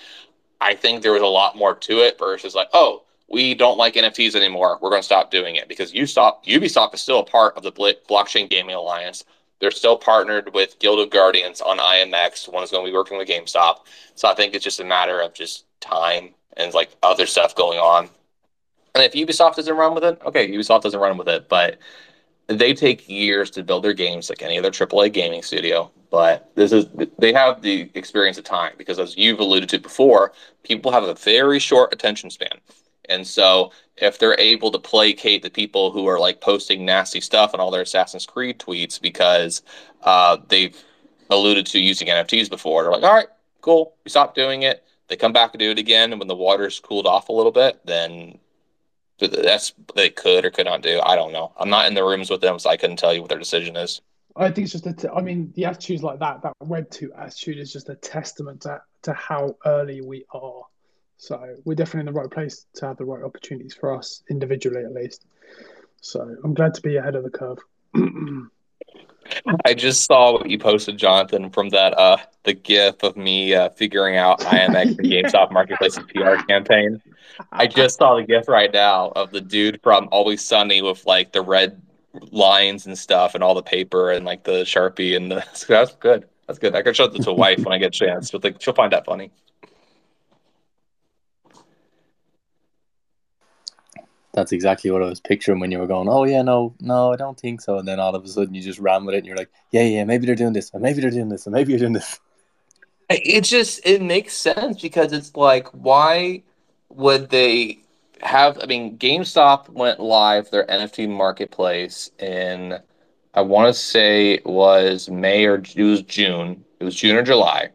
I think there was a lot more to it versus like, oh, we don't like NFTs anymore. We're going to stop doing it because Ubisoft, Ubisoft is still a part of the Blockchain Gaming Alliance. They're still partnered with Guild of Guardians on IMX. One is going to be working with GameStop. So I think it's just a matter of just time and like other stuff going on. And if Ubisoft doesn't run with it, okay, Ubisoft doesn't run with it, but they take years to build their games like any other AAA gaming studio. But this is they have the experience of time because as you've alluded to before, people have a very short attention span. And so if they're able to placate the people who are like posting nasty stuff on all their Assassin's Creed tweets because uh, they've alluded to using NFTs before, they're like, all right, cool, we stopped doing it they come back and do it again, and when the water's cooled off a little bit, then that's they could or could not do. I don't know. I'm not in the rooms with them, so I couldn't tell you what their decision is. I think it's just a. T- I mean, the attitudes like that, that Web two attitude, is just a testament to to how early we are. So we're definitely in the right place to have the right opportunities for us individually, at least. So I'm glad to be ahead of the curve. I just saw what you posted, Jonathan, from that uh the GIF of me uh, figuring out IMX and GameStop Marketplace's PR campaign. I just saw the GIF right now of the dude from Always Sunny with like the red lines and stuff and all the paper and like the sharpie and the that's good. That's good. I can show that to a wife when I get a chance. She'll think she'll find that funny. That's exactly what I was picturing when you were going, oh, yeah, no, no, I don't think so. And then all of a sudden you just ran with it and you're like, yeah, yeah, maybe they're doing this, and maybe they're doing this, and maybe you're doing this. It just, it makes sense because it's like, why would they have, I mean, GameStop went live their NFT marketplace in, I want to say it was May or it was June. It was June or July.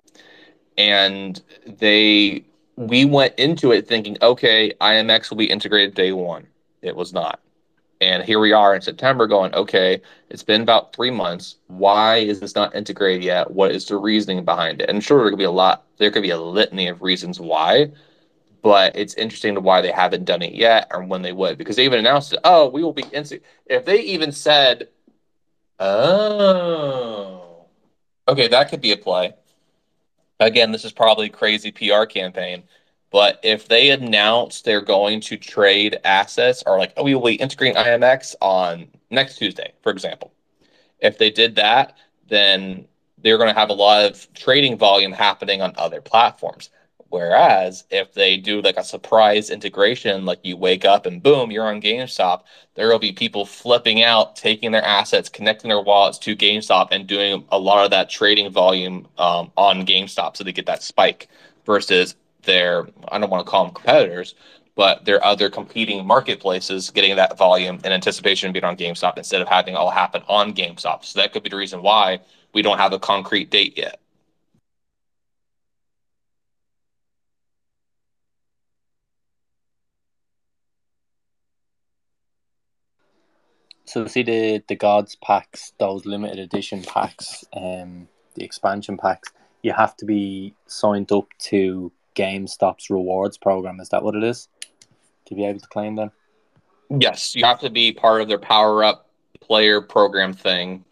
And they we went into it thinking, okay, IMX will be integrated day one. It was not. And here we are in September going, okay, it's been about three months. Why is this not integrated yet? What is the reasoning behind it? And sure, there could be a lot, there could be a litany of reasons why, but it's interesting to why they haven't done it yet or when they would, because they even announced it. Oh, we will be. If they even said, oh, okay, that could be a play. Again, this is probably crazy PR campaign but if they announce they're going to trade assets or like, oh, we will be integrating IMX on next Tuesday, for example, if they did that, then they're going to have a lot of trading volume happening on other platforms. Whereas if they do like a surprise integration, like you wake up and boom, you're on GameStop, there will be people flipping out, taking their assets, connecting their wallets to GameStop, and doing a lot of that trading volume um, on GameStop so they get that spike versus their I don't want to call them competitors, but their other competing marketplaces getting that volume in anticipation of being on GameStop instead of having it all happen on GameStop. So that could be the reason why we don't have a concrete date yet. So see the the gods packs, those limited edition packs, um, the expansion packs. You have to be signed up to GameStop's rewards program. Is that what it is? To be able to claim them? Yes, you have to be part of their power up player program thing.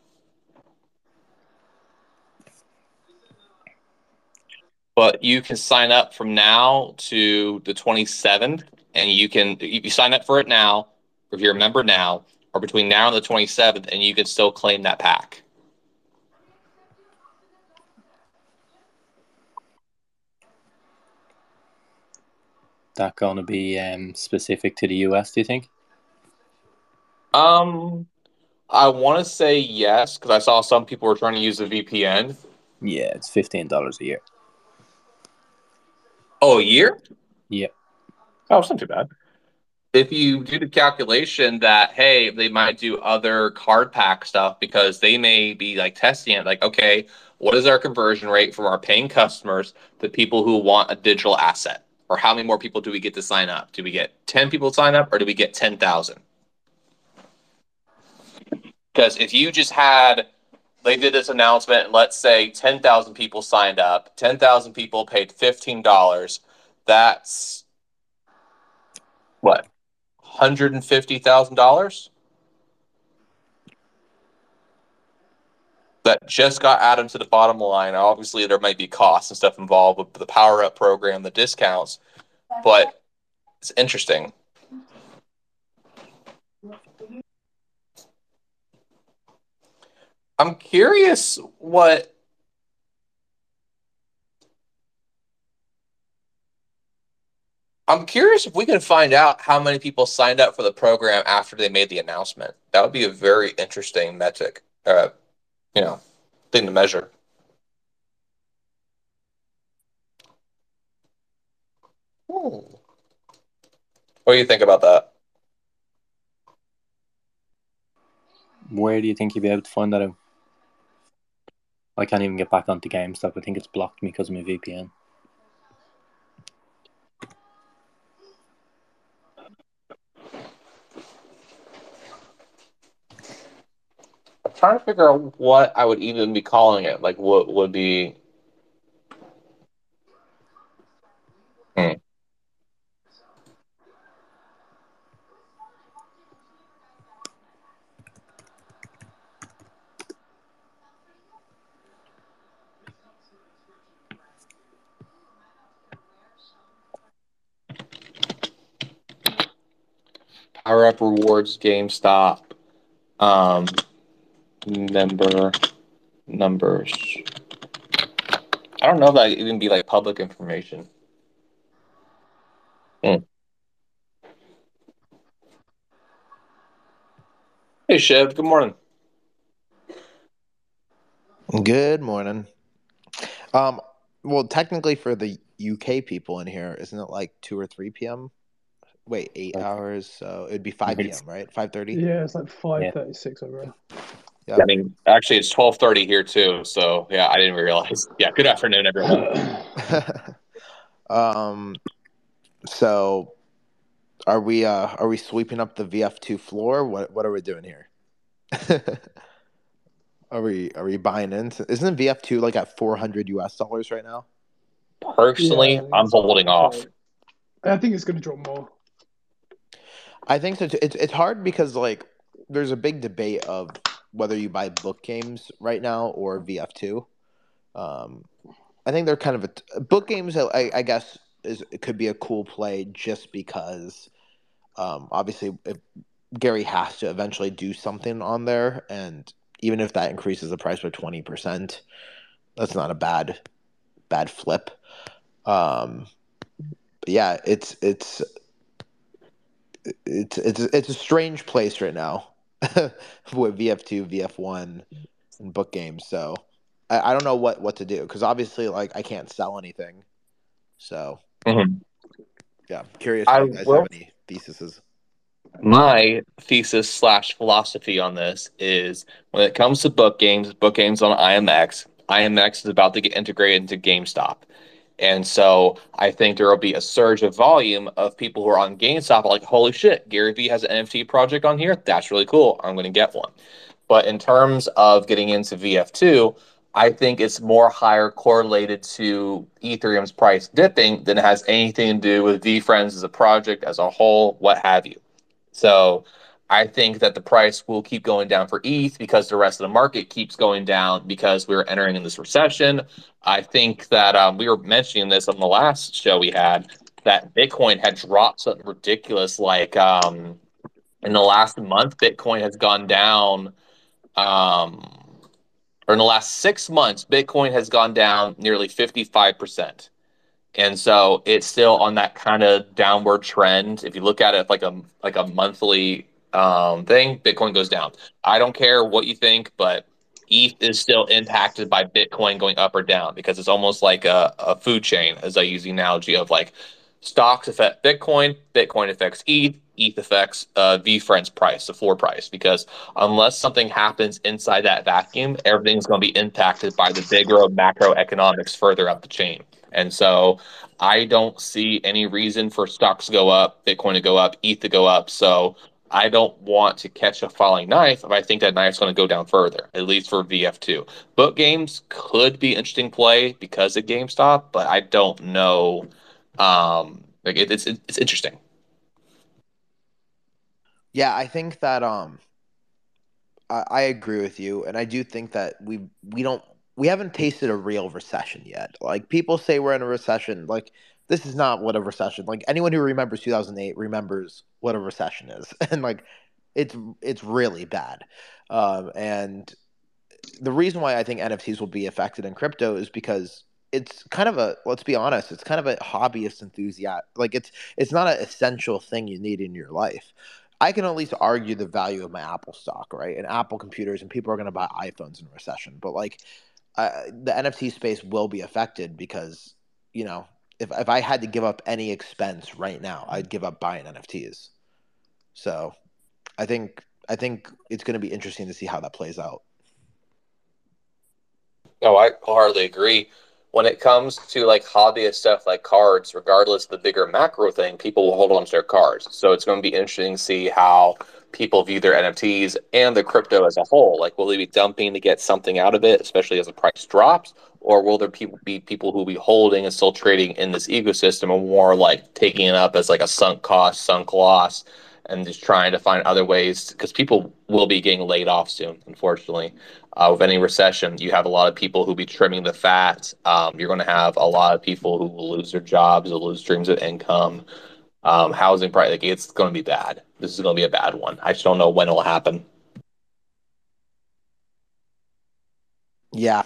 But you can sign up from now to the 27th, and you can you sign up for it now, if you're a member now, or between now and the 27th, and you can still claim that pack. that going to be um, specific to the US? Do you think? Um, I want to say yes because I saw some people were trying to use the VPN. Yeah, it's fifteen dollars a year. Oh, a year? Yeah. Oh, it's not too bad. If you do the calculation that hey, they might do other card pack stuff because they may be like testing it, like okay, what is our conversion rate from our paying customers to people who want a digital asset? or how many more people do we get to sign up? Do we get 10 people sign up or do we get 10,000? Because if you just had, they did this announcement, and let's say 10,000 people signed up, 10,000 people paid $15, that's what? $150,000? that just got added to the bottom line. Obviously, there might be costs and stuff involved with the power up program, the discounts, but it's interesting. I'm curious what I'm curious if we can find out how many people signed up for the program after they made the announcement. That would be a very interesting metric. Uh, you know, thing to measure. Hmm. What do you think about that? Where do you think you'd be able to find that? I can't even get back onto GameStop. I think it's blocked me because of my VPN. Trying to figure out what I would even be calling it. Like, what would be. Hmm. Power Up Rewards, GameStop. Um, member numbers. I don't know if that even be like public information. Hmm. Hey Shiv, good morning. Good morning. Um, well, technically for the UK people in here, isn't it like two or three p.m.? Wait, eight okay. hours, so it'd be five p.m. Right, five thirty. Yeah, it's like five thirty-six yeah. over. Yeah. I mean, actually, it's twelve thirty here too. So yeah, I didn't realize. Yeah. Good afternoon, everyone. um. So, are we uh are we sweeping up the VF2 floor? What what are we doing here? are we are we buying into? Isn't VF2 like at 400 US dollars right now? Personally, yeah, I'm holding off. I think it's going to drop more. I think so. Too. It's it's hard because like there's a big debate of whether you buy book games right now or VF2. Um, I think they're kind of a book games. I, I guess is it could be a cool play just because, um, obviously, Gary has to eventually do something on there, and even if that increases the price by twenty percent, that's not a bad bad flip. Um, yeah, it's it's it's it's it's a strange place right now with VF2, VF1, and book games. So I, I don't know what what to do because obviously, like, I can't sell anything. So mm-hmm. yeah, I'm curious. I, if you guys have any theses? My thesis slash philosophy on this is when it comes to book games, book games on IMX, IMX is about to get integrated into GameStop. And so I think there will be a surge of volume of people who are on GameStop like, holy shit, Gary Vee has an NFT project on here. That's really cool. I'm going to get one. But in terms of getting into VF2, I think it's more higher correlated to Ethereum's price dipping than it has anything to do with VeeFriends as a project as a whole, what have you. So I think that the price will keep going down for ETH because the rest of the market keeps going down because we're entering in this recession. I think that um, we were mentioning this on the last show we had that Bitcoin had dropped something ridiculous. Like um, in the last month, Bitcoin has gone down, um, or in the last six months, Bitcoin has gone down nearly 55%. And so it's still on that kind of downward trend. If you look at it like a like a monthly um, thing, Bitcoin goes down. I don't care what you think, but ETH is still impacted by Bitcoin going up or down because it's almost like a, a food chain, as I use the analogy of like stocks affect Bitcoin, Bitcoin affects ETH, ETH affects uh, VeeFriends price, the floor price, because unless something happens inside that vacuum, everything's going to be impacted by the bigger macroeconomics further up the chain. And so I don't see any reason for stocks to go up, Bitcoin to go up, ETH to go up. So I don't want to catch a falling knife if I think that knife's going to go down further, at least for VF2. Book games could be interesting play because of GameStop, but I don't know. Um, like it, it's it's interesting. Yeah, I think that um, I, I agree with you, and I do think that we we don't we haven't tasted a real recession yet. Like people say we're in a recession, like this is not what a recession like anyone who remembers 2008 remembers what a recession is. And like it's it's really bad. Um, and the reason why i think nfts will be affected in crypto is because it's kind of a let's be honest it's kind of a hobbyist enthusiast like it's it's not an essential thing you need in your life. I can at least argue the value of my apple stock right? And apple computers and people are going to buy iphones in recession. But like uh, the nft space will be affected because you know if if I had to give up any expense right now, I'd give up buying NFTs. So, I think I think it's going to be interesting to see how that plays out. No, I hardly agree. When it comes to like hobbyist stuff like cards, regardless of the bigger macro thing, people will hold on to their cards. So it's going to be interesting to see how people view their NFTs and the crypto as a whole. Like, will they be dumping to get something out of it, especially as the price drops, or will there people be people who will be holding and still trading in this ecosystem, and more like taking it up as like a sunk cost, sunk loss, and just trying to find other ways? Because people will be getting laid off soon, unfortunately. Uh, with any recession, you have a lot of people who be trimming the fat. Um, you're going to have a lot of people who will lose their jobs, will lose streams of income um, housing price. Like it's going to be bad. This is going to be a bad one. I just don't know when it'll happen. Yeah,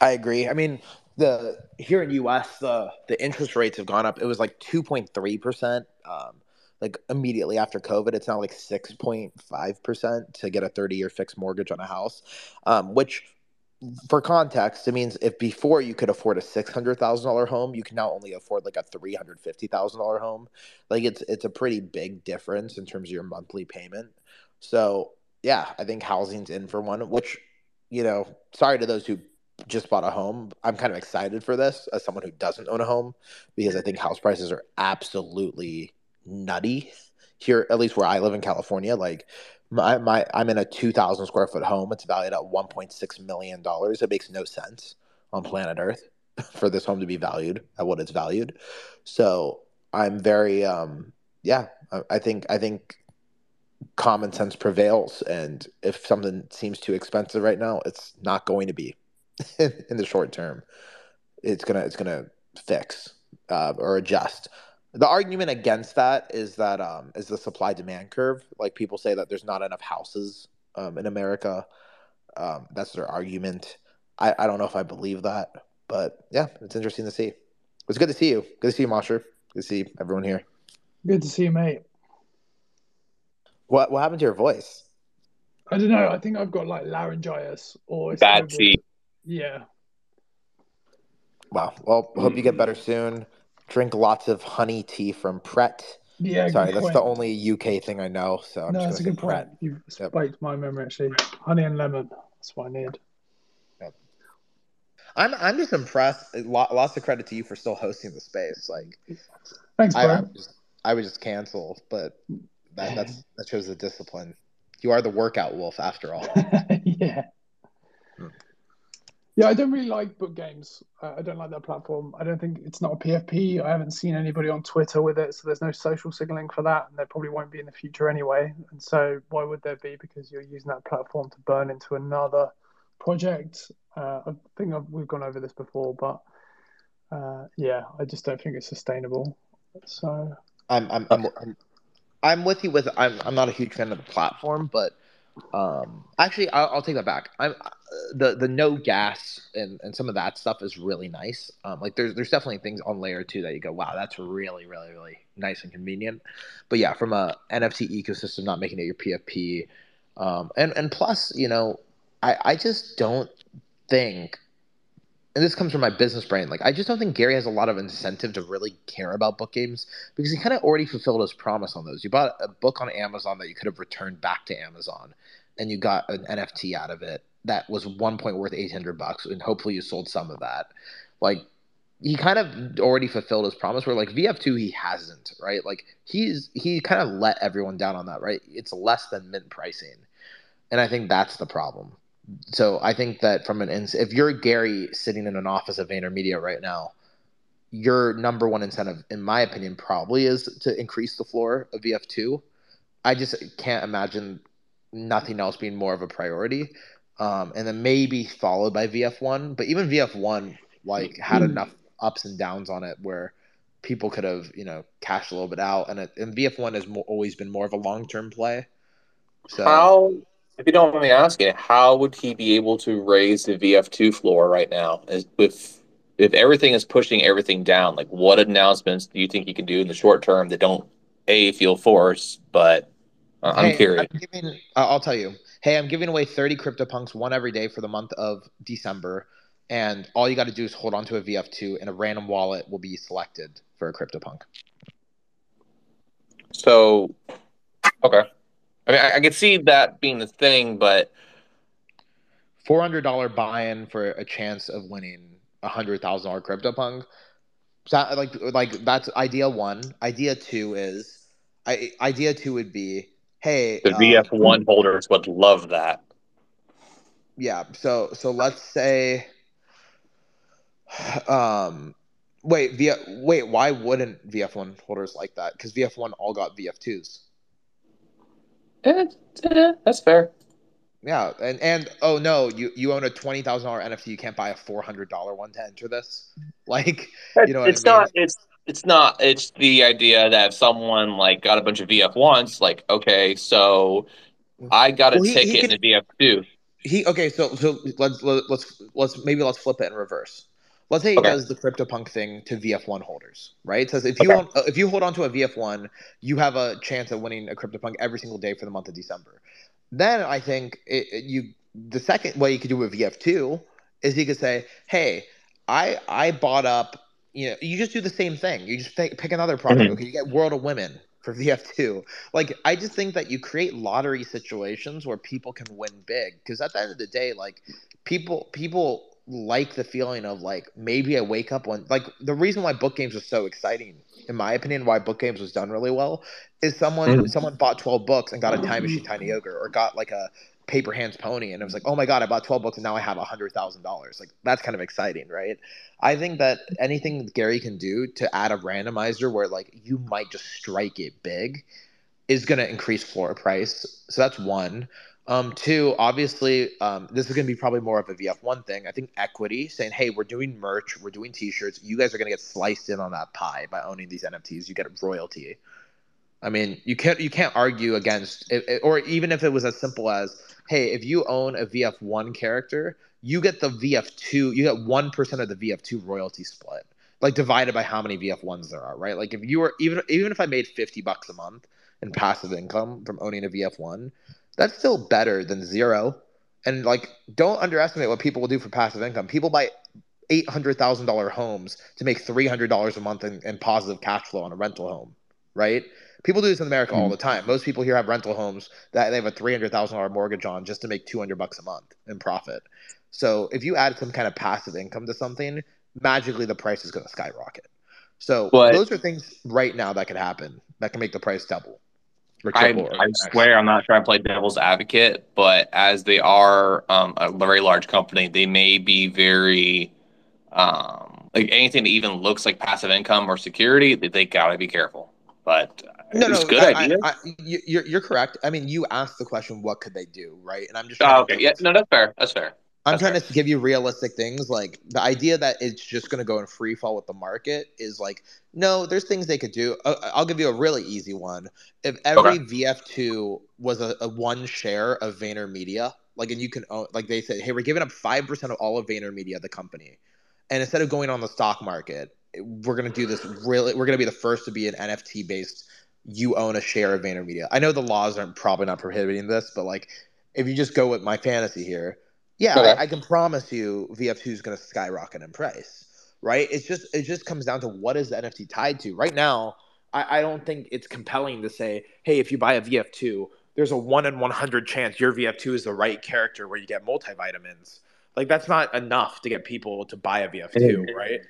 I agree. I mean, the here in U.S. the the interest rates have gone up. It was like two point three percent. Um, like immediately after COVID, it's now like six point five percent to get a thirty year fixed mortgage on a house, um, which for context, it means if before you could afford a six hundred thousand dollar home, you can now only afford like a three hundred fifty thousand dollar home. Like it's it's a pretty big difference in terms of your monthly payment. So yeah, I think housing's in for one. Which you know, sorry to those who just bought a home. I'm kind of excited for this as someone who doesn't own a home because I think house prices are absolutely nutty. here, at least where I live in California, like my, my I'm in a 2,000 square foot home. It's valued at 1.6 million dollars. It makes no sense on planet Earth for this home to be valued at what it's valued. So I'm very, um, yeah, I, I think I think common sense prevails, and if something seems too expensive right now, it's not going to be in the short term. It's gonna it's gonna fix uh, or adjust. The argument against that is that um, is the supply demand curve. Like people say that there's not enough houses um, in America. Um, that's their argument. I, I don't know if I believe that, but yeah, it's interesting to see. It's good to see you. Good to see you, Mosher. Good to see everyone here. Good to see you, mate. What what happened to your voice? I don't know. I think I've got like laryngitis or it's Bad COVID. Yeah. Wow. Well, hope you get mm. better soon. Drink lots of honey tea from Pret. Yeah. Sorry, that's point. the only UK thing I know. So I'm no, that's a good point. Pret. You've Yep. spiked my memory actually. Honey and lemon. That's what I need. I'm I'm just impressed. Lots of credit to you for still hosting the space. Like Thanks, I, I bro. would just I would just cancel, but that that's that shows the discipline. You are the workout wolf after all. yeah. Yeah, I don't really like book games. Uh, I don't like that platform. I don't think it's not a PFP. I haven't seen anybody on Twitter with it, so there's no social signaling for that, and there probably won't be in the future anyway. And so, why would there be? Because you're using that platform to burn into another project. Uh, I think I've, we've gone over this before, but uh, yeah, I just don't think it's sustainable. So, I'm I'm I'm, I'm, I'm with you with I'm I'm not a huge fan of the platform, but um actually I'll, I'll take that back. I'm uh, the the no gas and and some of that stuff is really nice. Um like there's there's definitely things on layer 2 that you go wow, that's really really really nice and convenient. But yeah, from a NFT ecosystem not making it your PFP um and and plus, you know, I I just don't think and this comes from my business brain. Like, I just don't think Gary has a lot of incentive to really care about book games because he kind of already fulfilled his promise on those. You bought a book on Amazon that you could have returned back to Amazon, and you got an NFT out of it that was one point worth eight hundred bucks, and hopefully you sold some of that. Like, he kind of already fulfilled his promise. Where like VF two, he hasn't, right? Like, he's he kind of let everyone down on that, right? It's less than mint pricing, and I think that's the problem so I think that from an ins- if you're Gary sitting in an office at VaynerMedia right now, your number one incentive, in my opinion, probably is to increase the floor of VF2. I just can't imagine nothing else being more of a priority. Um, and then maybe followed by VF1, but even VF1 like had enough ups and downs on it where people could have you know cashed a little bit out, and it, and VF1 has mo- always been more of a long term play. So How, if you don't mind me asking, how would he be able to raise the VF2 floor right now? If if everything is pushing everything down, like what announcements do you think he can do in the short term that don't a feel forced, but uh, I'm Hey, curious. I'm giving, I'll tell you. Hey, I'm giving away 30 CryptoPunks, one every day for the month of December. And all you got to do is hold on to a VF2, and a random wallet will be selected for a CryptoPunk. So, okay. I mean, I, I could see that being the thing, but $400 buy in for a chance of winning a $100,000 CryptoPunk. So, like, like that's idea one. Idea two is, I, idea two would be, hey, the um, VF1 holders would love that. yeah so so let's say um wait v wait why wouldn't vf1 holders like that because vf1 all got vf2s Eh, eh, Eh, eh, that's fair. yeah and and oh no you you own a $20000 nft you can't buy a $400 one to enter this like you know what it's I mean? not. It's it's not. It's the idea that if someone like got a bunch of VF ones, like okay, so I got a Well, he- he ticket in the VF two. he okay so so let's let's let's maybe let's flip it in reverse let's say he Okay. does the CryptoPunk thing to VF1 holders, right? It says if you Okay. own, if you hold on to a VF1, you have a chance of winning a CryptoPunk every single day for the month of December. Then I think it, it- you the second way you could do with VF2 is you could say, hey, I I bought up. You know, you just do the same thing. You just pick, pick another project. Mhm. Okay, you get World of Women for VF2. Like I just think that you create lottery situations where people can win big because at the end of the day, like people people like the feeling of like maybe I wake up one like the reason why book games was so exciting, in my opinion, why book games was done really well is someone mm. someone bought twelve books and got a time machine tiny ogre or got like a paper hands pony and it was like oh my god i bought 12 books and now i have a hundred thousand dollars. Like that's kind of exciting right? I think that anything gary can do to add a randomizer where like you might just strike it big is going to increase floor price. So that's one um, two, obviously, um, this is going to be probably more of a VF1 thing. I think equity saying, hey, we're doing merch, we're doing t shirts. You guys are going to get sliced in on that pie by owning these NFTs. You get a royalty. I mean, you can't you can't argue against it, or even if it was as simple as, hey, if you own a VF1 character, you get the VF2, you get 1% of the VF2 royalty split. Like divided by how many VF1s there are, right? Like if you were even even if I made 50 bucks a month in passive income from owning a VF1, that's still better than zero. And like, don't underestimate what people will do for passive income. People buy eight hundred thousand dollar homes to make three hundred dollars a month in, in, positive cash flow on a rental home, right? People do this in America mm all the time. Most people here have rental homes that they have a three hundred thousand dollar mortgage on just to make two hundred bucks a month in profit. So if you add some kind of passive income to something, magically the price is going to skyrocket. So but, those are things right now that could happen that can make the price double. I, I swear I'm not trying to play devil's advocate, but as they are um, a very large company, they may be very um, like anything that even looks like passive income or security. They they got to be careful. But no, it's no, good I, idea. I, I, you're you're correct. I mean, you asked the question, what could they do, right? And I'm just oh, okay. Yeah, no, that's fair. That's fair. I'm That's trying right. to give you realistic things. Like the idea that it's just going to go in free fall with the market is like, no, there's things they could do. Uh, I'll give you a really easy one. If every okay. VF2 was a, a, one share of VaynerMedia, like, and you can own, like they said, hey, we're giving up 5% of all of VaynerMedia, the company. And instead of going on the stock market, we're going to do this really, we're going to be the first to be an NFT based, you own a share of VaynerMedia. I know the laws aren't probably not prohibiting this, but like, if you just go with my fantasy here, yeah, okay. I, I, can promise you VF2 is going to skyrocket in price, right? It's just it just comes down to what is the NFT tied to. Right now, I, I don't think it's compelling to say, hey, if you buy a VF2, there's a one in 100 chance your VF2 is the right character where you get multivitamins. Like that's not enough to get people to buy a VF2, right?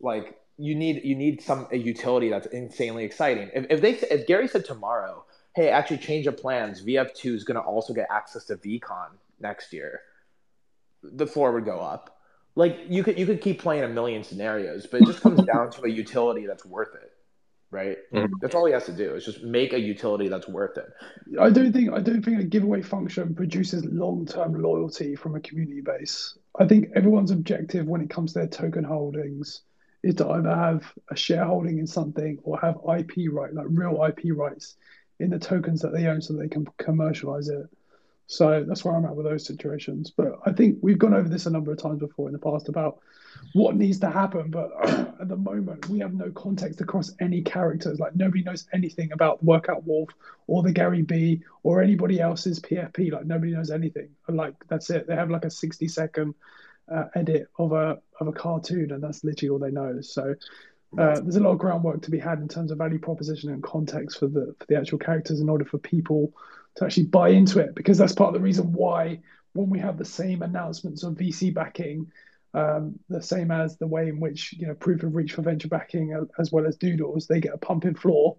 Like you need you need some a utility that's insanely exciting. If, if they if Gary said tomorrow, hey, actually change of plans, VF2 is going to also get access to VeeCon next year the floor would go up. Like you could you could keep playing a million scenarios, but it just comes down to a utility that's worth it, right? Mm-hmm. That's all he has to do is just make a utility that's worth it. I don't think I don't think a giveaway function produces long term loyalty from a community base. I think everyone's objective when it comes to their token holdings is to either have a shareholding in something or have IP right, like real IP rights in the tokens that they own so they can commercialize it. So that's where I'm at with those situations. But I think we've gone over this a number of times before in the past about what needs to happen. But at the moment, we have no context across any characters. Like nobody knows anything about Workout Wolf or the Gary Vee or anybody else's PFP. Like nobody knows anything. And like that's it. They have like a 60 second uh, edit of a of a cartoon, and that's literally all they know. So. Uh, there's a lot of groundwork to be had in terms of value proposition and context for the for the actual characters in order for people to actually buy into it because that's part of the reason why when we have the same announcements of VC backing, um, the same as the way in which you know proof of reach for venture backing as well as doodles, they get a pumping floor.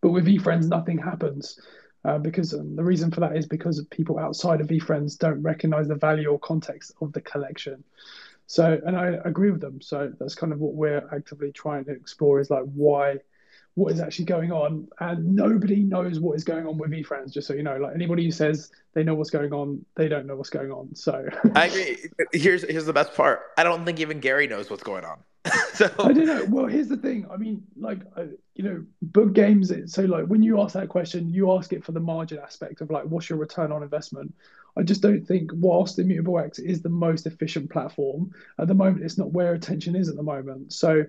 But with VeeFriends, nothing happens uh, because the reason for that is because people outside of VeeFriends don't recognize the value or context of the collection. So, and I agree with them. So that's kind of what we're actively trying to explore is like why what is actually going on, and nobody knows what is going on with VeeFriends. Just so you know, like anybody who says they know what's going on, they don't know what's going on. So I agree. Here's here's the best part. I don't think even Gary knows what's going on. so I don't know. Well, here's the thing. I mean, like you know, book games. So like when you ask that question, you ask it for the margin aspect of like what's your return on investment. I just don't think whilst Immutable X is the most efficient platform at the moment, it's not where attention is at the moment. So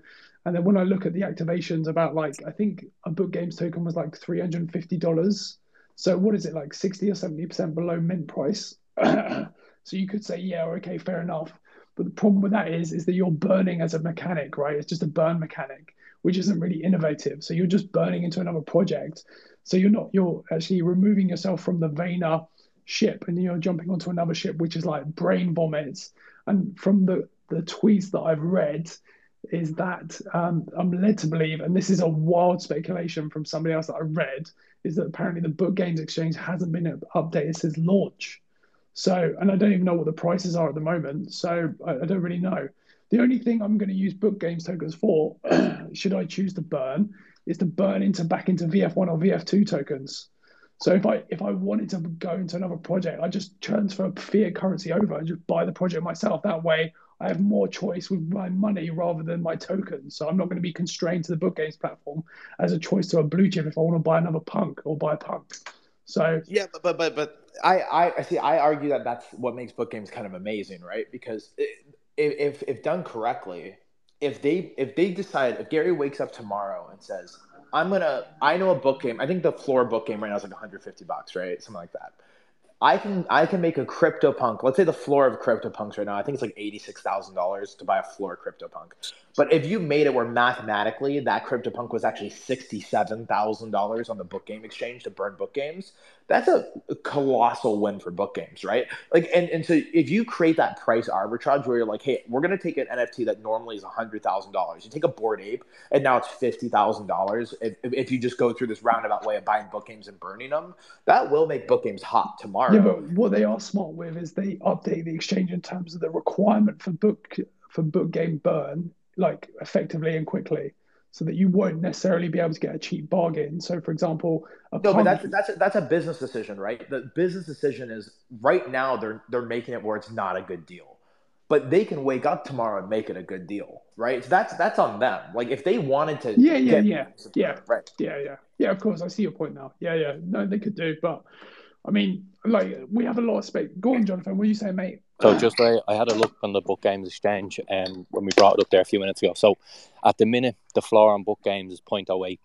and then when I look at the activations, about like I think a book games token was like three hundred and fifty dollars. So what is it like sixty or seventy percent below mint price? so you could say, yeah, okay, fair enough. But the problem with that is, is that you're burning as a mechanic, right? It's just a burn mechanic, which isn't really innovative. So you're just burning into another project. So you're not, you're actually removing yourself from the Vayner ship and you're jumping onto another ship, which is like brain vomits And from the the tweets that I've read, is that um, I'm led to believe, and this is a wild speculation from somebody else that I read, is that apparently the Book Games Exchange hasn't been updated since launch. So, and I don't even know what the prices are at the moment. So I, I don't really know. The only thing I'm going to use Book Games tokens for, should I choose to burn, is to burn into back into VF1 or VF2 tokens. So if I if I wanted to go into another project, I just transfer fiat currency over and just buy the project myself. That way, I have more choice with my money rather than my tokens. So I'm not going to be constrained to the book games platform as a choice to a blue chip if I want to buy another punk or buy a punk. So yeah, but but but, I I see I argue that that's what makes book games kind of amazing, right? Because if if done correctly, if they if they decide if Gary wakes up tomorrow and says I'm gonna I know a book game I think the floor book game right now is like 150 bucks right something like that I can I can make a CryptoPunk. Let's say the floor of CryptoPunks right now. I think it's like eighty six thousand dollars to buy a floor CryptoPunk. But if you made it where mathematically that CryptoPunk was actually sixty seven thousand dollars on the book game exchange to burn book games, that's a colossal win for book games, right? Like, and, and so if you create that price arbitrage where you're like, hey, we're going to take an NFT that normally is $100,000, you take a Bored Ape and now it's $50,000. If, if you just go through this roundabout way of buying book games and burning them, that will make book games hot tomorrow. Yeah, but what they are smart with is they update the exchange in terms of the requirement for book for book game burn, like effectively and quickly so that you won't necessarily be able to get a cheap bargain. So, for example, no, but that's that's a, that's a business decision, right? The business decision is right now they're they're making it where it's not a good deal, but they can wake up tomorrow and make it a good deal, right? So that's that's on them. Like if they wanted to, yeah, yeah, yeah, yeah, right, yeah, yeah, yeah. Of course, I see your point now. Yeah, yeah, no, they could do, but I mean, like we have a lot of space. Go on, Jonathan. What are you saying, mate? So just I, I had a look on the Book Games Exchange um, when we brought it up there a few minutes ago. So at the minute, the floor on Book Games is 0.08.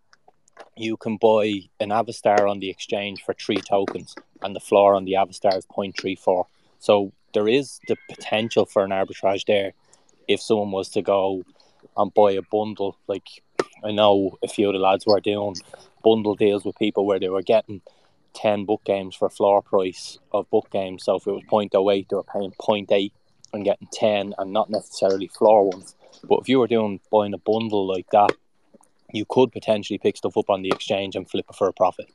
You can buy an Avastar on the exchange for three tokens, and the floor on the Avastar is 0.34. So there is the potential for an arbitrage there if someone was to go and buy a bundle. Like I know a few of the lads were doing bundle deals with people where they were getting 10 book games for a floor price of book games. So if it was 0.08, they were paying 0.8 and getting 10 and not necessarily floor ones. But if you were doing buying a bundle like that, you could potentially pick stuff up on the exchange and flip it for a profit.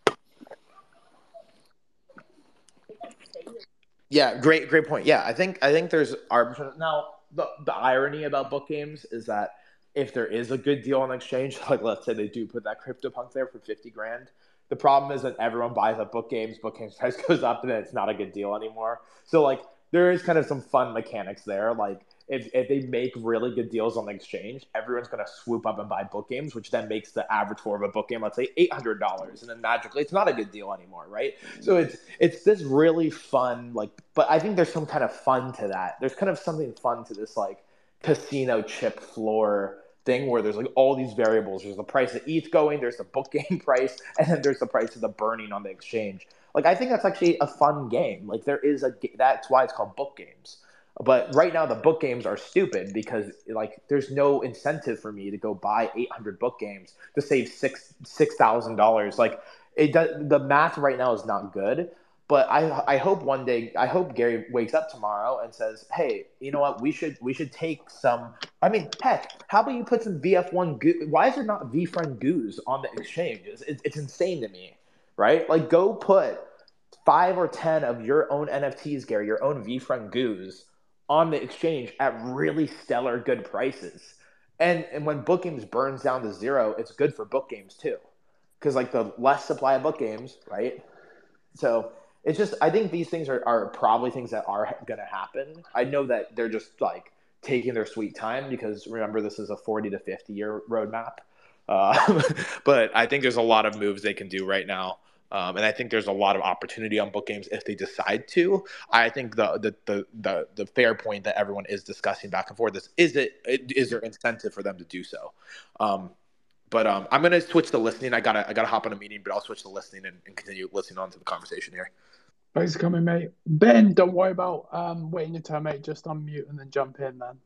Yeah, great, great point. Yeah, I think I think there's. Now, the the irony about book games is that if there is a good deal on exchange, like let's say they do put that CryptoPunk there for fifty grand, the problem is that everyone buys up book games, book games price goes up, and then it's not a good deal anymore. So like there is kind of some fun mechanics there. Like if, if they make really good deals on the exchange, everyone's gonna swoop up and buy book games, which then makes the average for of a book game, let's say eight hundred dollars, and then magically it's not a good deal anymore, right? So it's it's this really fun like, but I think there's some kind of fun to that. There's kind of something fun to this like casino chip floor thing where there's like all these variables. There's the price of ETH going, there's the book game price, and then there's the price of the burning on the exchange. Like I think that's actually a fun game. Like there is a that's why it's called book games. But right now the book games are stupid because like there's no incentive for me to go buy 800 book games to save six six thousand dollars. Like it does, the math right now is not good. But I I hope one day I hope Gary wakes up tomorrow and says, "Hey, you know what? We should we should take some. I mean, heck, how about you put some VF1 goo? Why is there not VeeFriend goos on the exchanges? It's, it's insane to me, right? Like, go put five or ten of your own NFTs, Gary, your own VeeFriend goos on the exchange at really stellar good prices. And and when book games burns down to zero, it's good for book games too, because like the less supply of book games, right? So it's just I think these things are, are probably things that are going to happen. I know that they're just like taking their sweet time because remember this is a 40 to 50 year roadmap. Uh, but I think there's a lot of moves they can do right now. Um, and I think there's a lot of opportunity on book games if they decide to. I think the the, the the the fair point that everyone is discussing back and forth is is it is there incentive for them to do so? Um, but um, I'm gonna switch to listening. I gotta I gotta hop on a meeting, but I'll switch to listening and, and continue listening on to the conversation here. Thanks for coming, mate. Ben, don't worry about um, waiting your turn, mate. Just unmute and then jump in, man.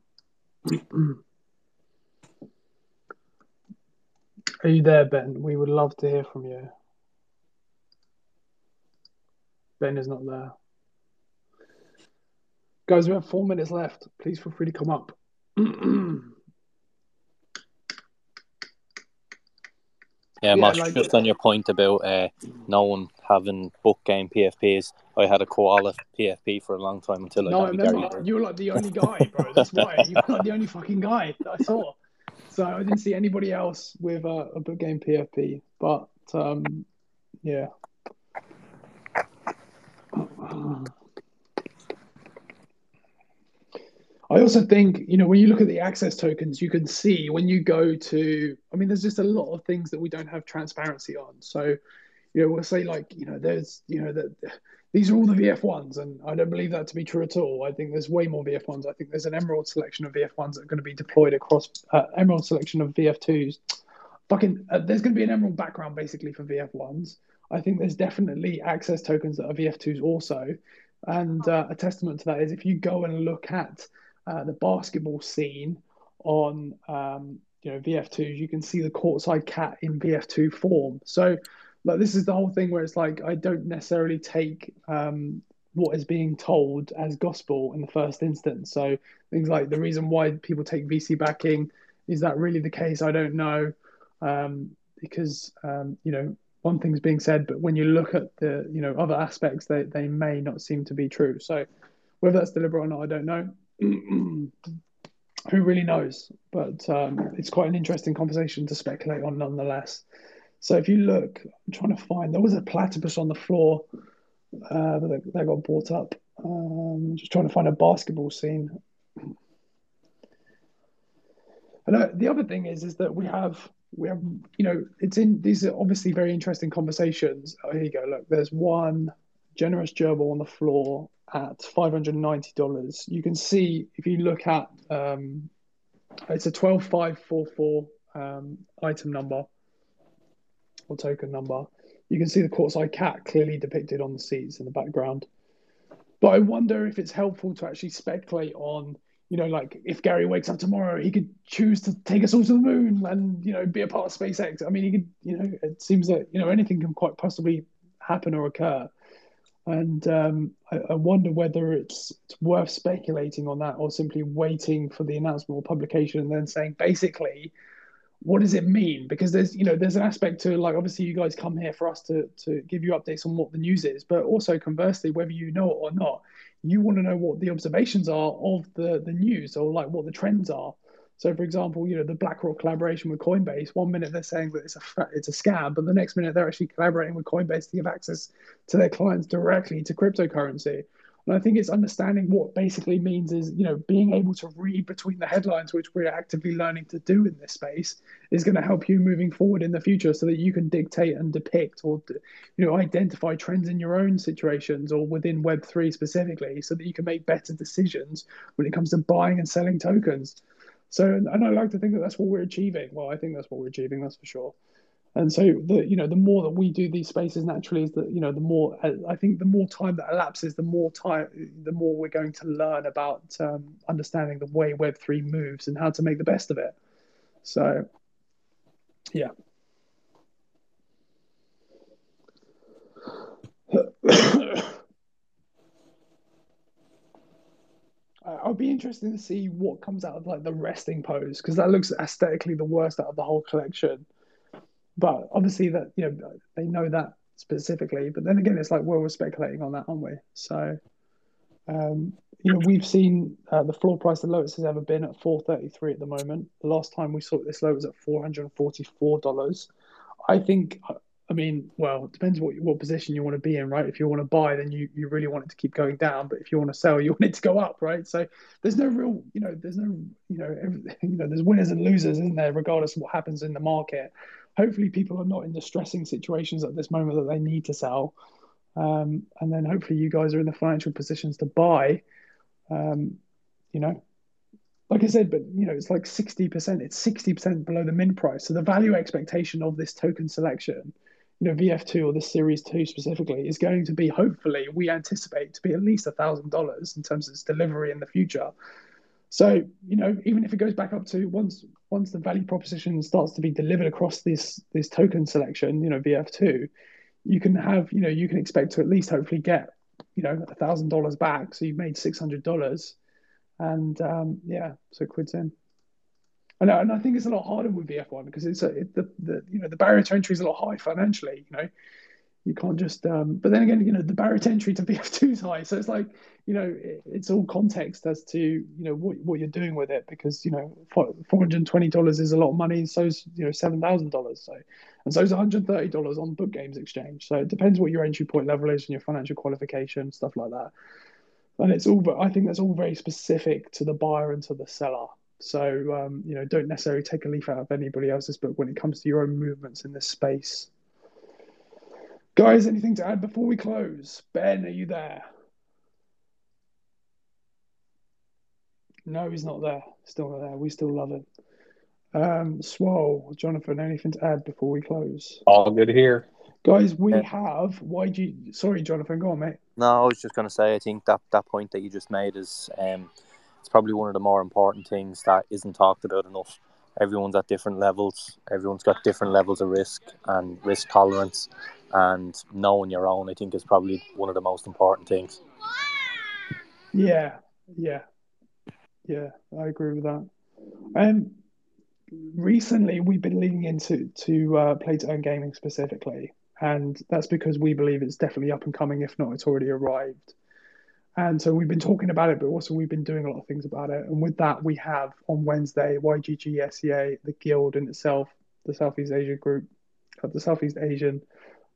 Are you there, Ben? We would love to hear from you. Ben is not there. Guys, we have four minutes left. Please feel free to come up. Yeah, yeah like, just on your point about uh, no one having book game PFPs, I had a koala PFP for a long time until I no, got I remember, You were like the only guy, bro. That's why you were like the only fucking guy that I saw. So I didn't see anybody else with a, a book game PFP. But um, yeah. I also think, you know, when you look at the access tokens, you can see when you go to, I mean, there's just a lot of things that we don't have transparency on. So, you know, we'll say like, you know, there's, you know, that these are all the VF1s, and I don't believe that to be true at all. I think there's way more VF1s. I think there's an Emerald selection of VF1s that are going to be deployed across uh, Emerald selection of VF2s. Fucking, uh, there's going to be an Emerald background basically for VF1s. I think there's definitely access tokens that are VF2s also. And uh, a testament to that is if you go and look at uh, the basketball scene on um, you know VF2s, you can see the courtside cat in VF2 form. So like this is the whole thing where it's like I don't necessarily take um, what is being told as gospel in the first instance. So things like the reason why people take VC backing is that really the case? I don't know um, because um, you know one thing's being said, but when you look at the you know other aspects, they they may not seem to be true. So whether that's deliberate or not, I don't know. Who really knows? But um, it's quite an interesting conversation to speculate on, nonetheless. So if you look, I'm trying to find. There was a platypus on the floor, uh, that got brought up. Um, just trying to find a basketball scene. And uh, the other thing is, is that we have we have you know it's in these are obviously very interesting conversations. Oh, here you go. Look, there's one generous gerbil on the floor at $590. You can see if you look at um, it's a 12544 um, item number or token number. You can see the courtside cat clearly depicted on the seats in the background. But I wonder if it's helpful to actually speculate on, you know, like if Gary wakes up tomorrow, he could choose to take us all to the moon and, you know, be a part of SpaceX. I mean, he could, you know, it seems that, you know, anything can quite possibly happen or occur. And um, I, I, wonder whether it's, it's, worth speculating on that or simply waiting for the announcement or publication and then saying basically, what does it mean? Because there's you know there's an aspect to like obviously you guys come here for us to to give you updates on what the news is, but also conversely, whether you know it or not, you want to know what the observations are of the the news or like what the trends are. So, for example, you know the BlackRock collaboration with Coinbase. One minute they're saying that it's a it's a scam, but the next minute they're actually collaborating with Coinbase to give access to their clients directly to cryptocurrency. And I think it's understanding what basically means is, you know, being able to read between the headlines, which we're actively learning to do in this space, is going to help you moving forward in the future so that you can dictate and depict or, you know, identify trends in your own situations or within Web3 specifically so that you can make better decisions when it comes to buying and selling tokens. So, and I like to think that that's what we're achieving. Well, I think that's what we're achieving, that's for sure. And so, the you know, the more that we do these spaces naturally, is that you know, the more I think the more time that elapses, the more time, the more we're going to learn about um, understanding the way Web three moves and how to make the best of it. So, yeah. I'll be interested to see what comes out of like the resting pose because that looks aesthetically the worst out of the whole collection. But obviously, that you know they know that specifically. But then again, it's like well, we're speculating on that, aren't we? So, um, you know, we've seen uh, the floor price the lowest has ever been at four thirty three at the moment. The last time we saw this low was at four hundred and forty four dollars. I think I mean, well, it depends what what position you want to be in, right? If you want to buy, then you, you really want it to keep going down. But if you want to sell, you want it to go up, right? So there's no real, you know, there's no, you know, you know, there's winners and losers, isn't there? Regardless of what happens in the market. Hopefully, people are not in distressing situations at this moment that they need to sell, um, and then hopefully you guys are in the financial positions to buy. Um, you know, like I said, but you know, it's like 60%, it's 60% below the min price. So the value expectation of this token selection you know, VF2 or this Series 2 specifically is going to be, hopefully, we anticipate to be at least $1,000 in terms of its delivery in the future. So, you know, even if it goes back up to once once the value proposition starts to be delivered across this this token selection, you know, VF2, you can have, you know, you can expect to at least hopefully get you know, a thousand dollars back. So you've made six hundred dollars, and um, yeah, so quid's in. I know, and I think it's a lot harder with VF1 because it's a, it, the the you know the barrier to entry is a lot high financially. You know, you can't just. Um, but then again, you know, the barrier to entry to VF2 is high, so it's like you know, it, it's all context as to you know what what you're doing with it because you know four hundred and twenty dollars is a lot of money, so's you know seven thousand dollars, so and so is one hundred thirty dollars on Book Games Exchange. So it depends what your entry point level is and your financial qualification, stuff like that. And it's all, I think that's all very specific to the buyer and to the seller. So um, you know, don't necessarily take a leaf out of anybody else's book when it comes to your own movements in this space. Guys, anything to add before we close? Ben, are you there? No, he's not there. Still not there. We still love him. Um, Swole, Jonathan, anything to add before we close? All good here. Guys, we yeah. have YG. Sorry, Jonathan, go on, mate. No, I was just going to say, I think that that point that you just made is um, it's probably one of the more important things that isn't talked about enough. Everyone's at different levels. Everyone's got different levels of risk and risk tolerance and knowing your own, I think, is probably one of the most important things. Yeah, yeah, yeah, I agree with that. Um, recently we've been leaning into to uh, play to earn gaming specifically, and that's because we believe it's definitely up and coming. If not, it's already arrived. And so we've been talking about it, but also we've been doing a lot of things about it. And with that, we have on Wednesday YGG SEA, the guild in itself, the Southeast Asia group, uh, the Southeast Asian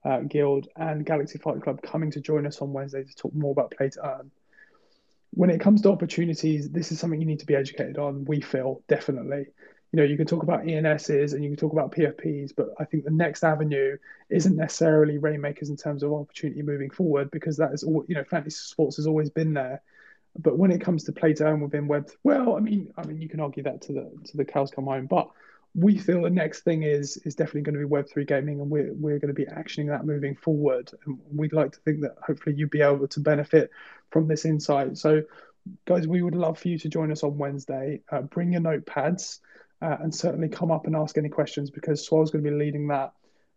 uh, Guild and Galaxy Fight Club coming to join us on Wednesday to talk more about play to earn. When it comes to opportunities, this is something you need to be educated on. We feel definitely. You know, you can talk about ENSs and you can talk about PFPs, but I think the next avenue isn't necessarily Reignmakers in terms of opportunity moving forward because that is all. You know, fantasy sports has always been there, but when it comes to play to earn within web, well, I mean, I mean, you can argue that to the to the cows come home, but we feel the next thing is is definitely going to be Web three gaming, and we're we're going to be actioning that moving forward. And we'd like to think that hopefully you'd be able to benefit from this insight. So, guys, we would love for you to join us on Wednesday. Uh, bring your notepads uh, and certainly come up and ask any questions because Swell's going to be leading that.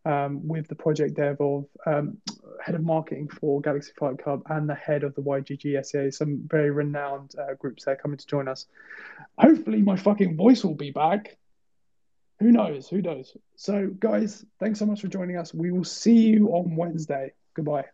Um, with the project dev of um, head of marketing for Galaxy Fight Club and the head of the YGG SEA, some very renowned uh, groups there coming to join us. Hopefully, my fucking voice will be back who knows? Who knows? So, guys, thanks so much for joining us. We will see you on Wednesday. Goodbye.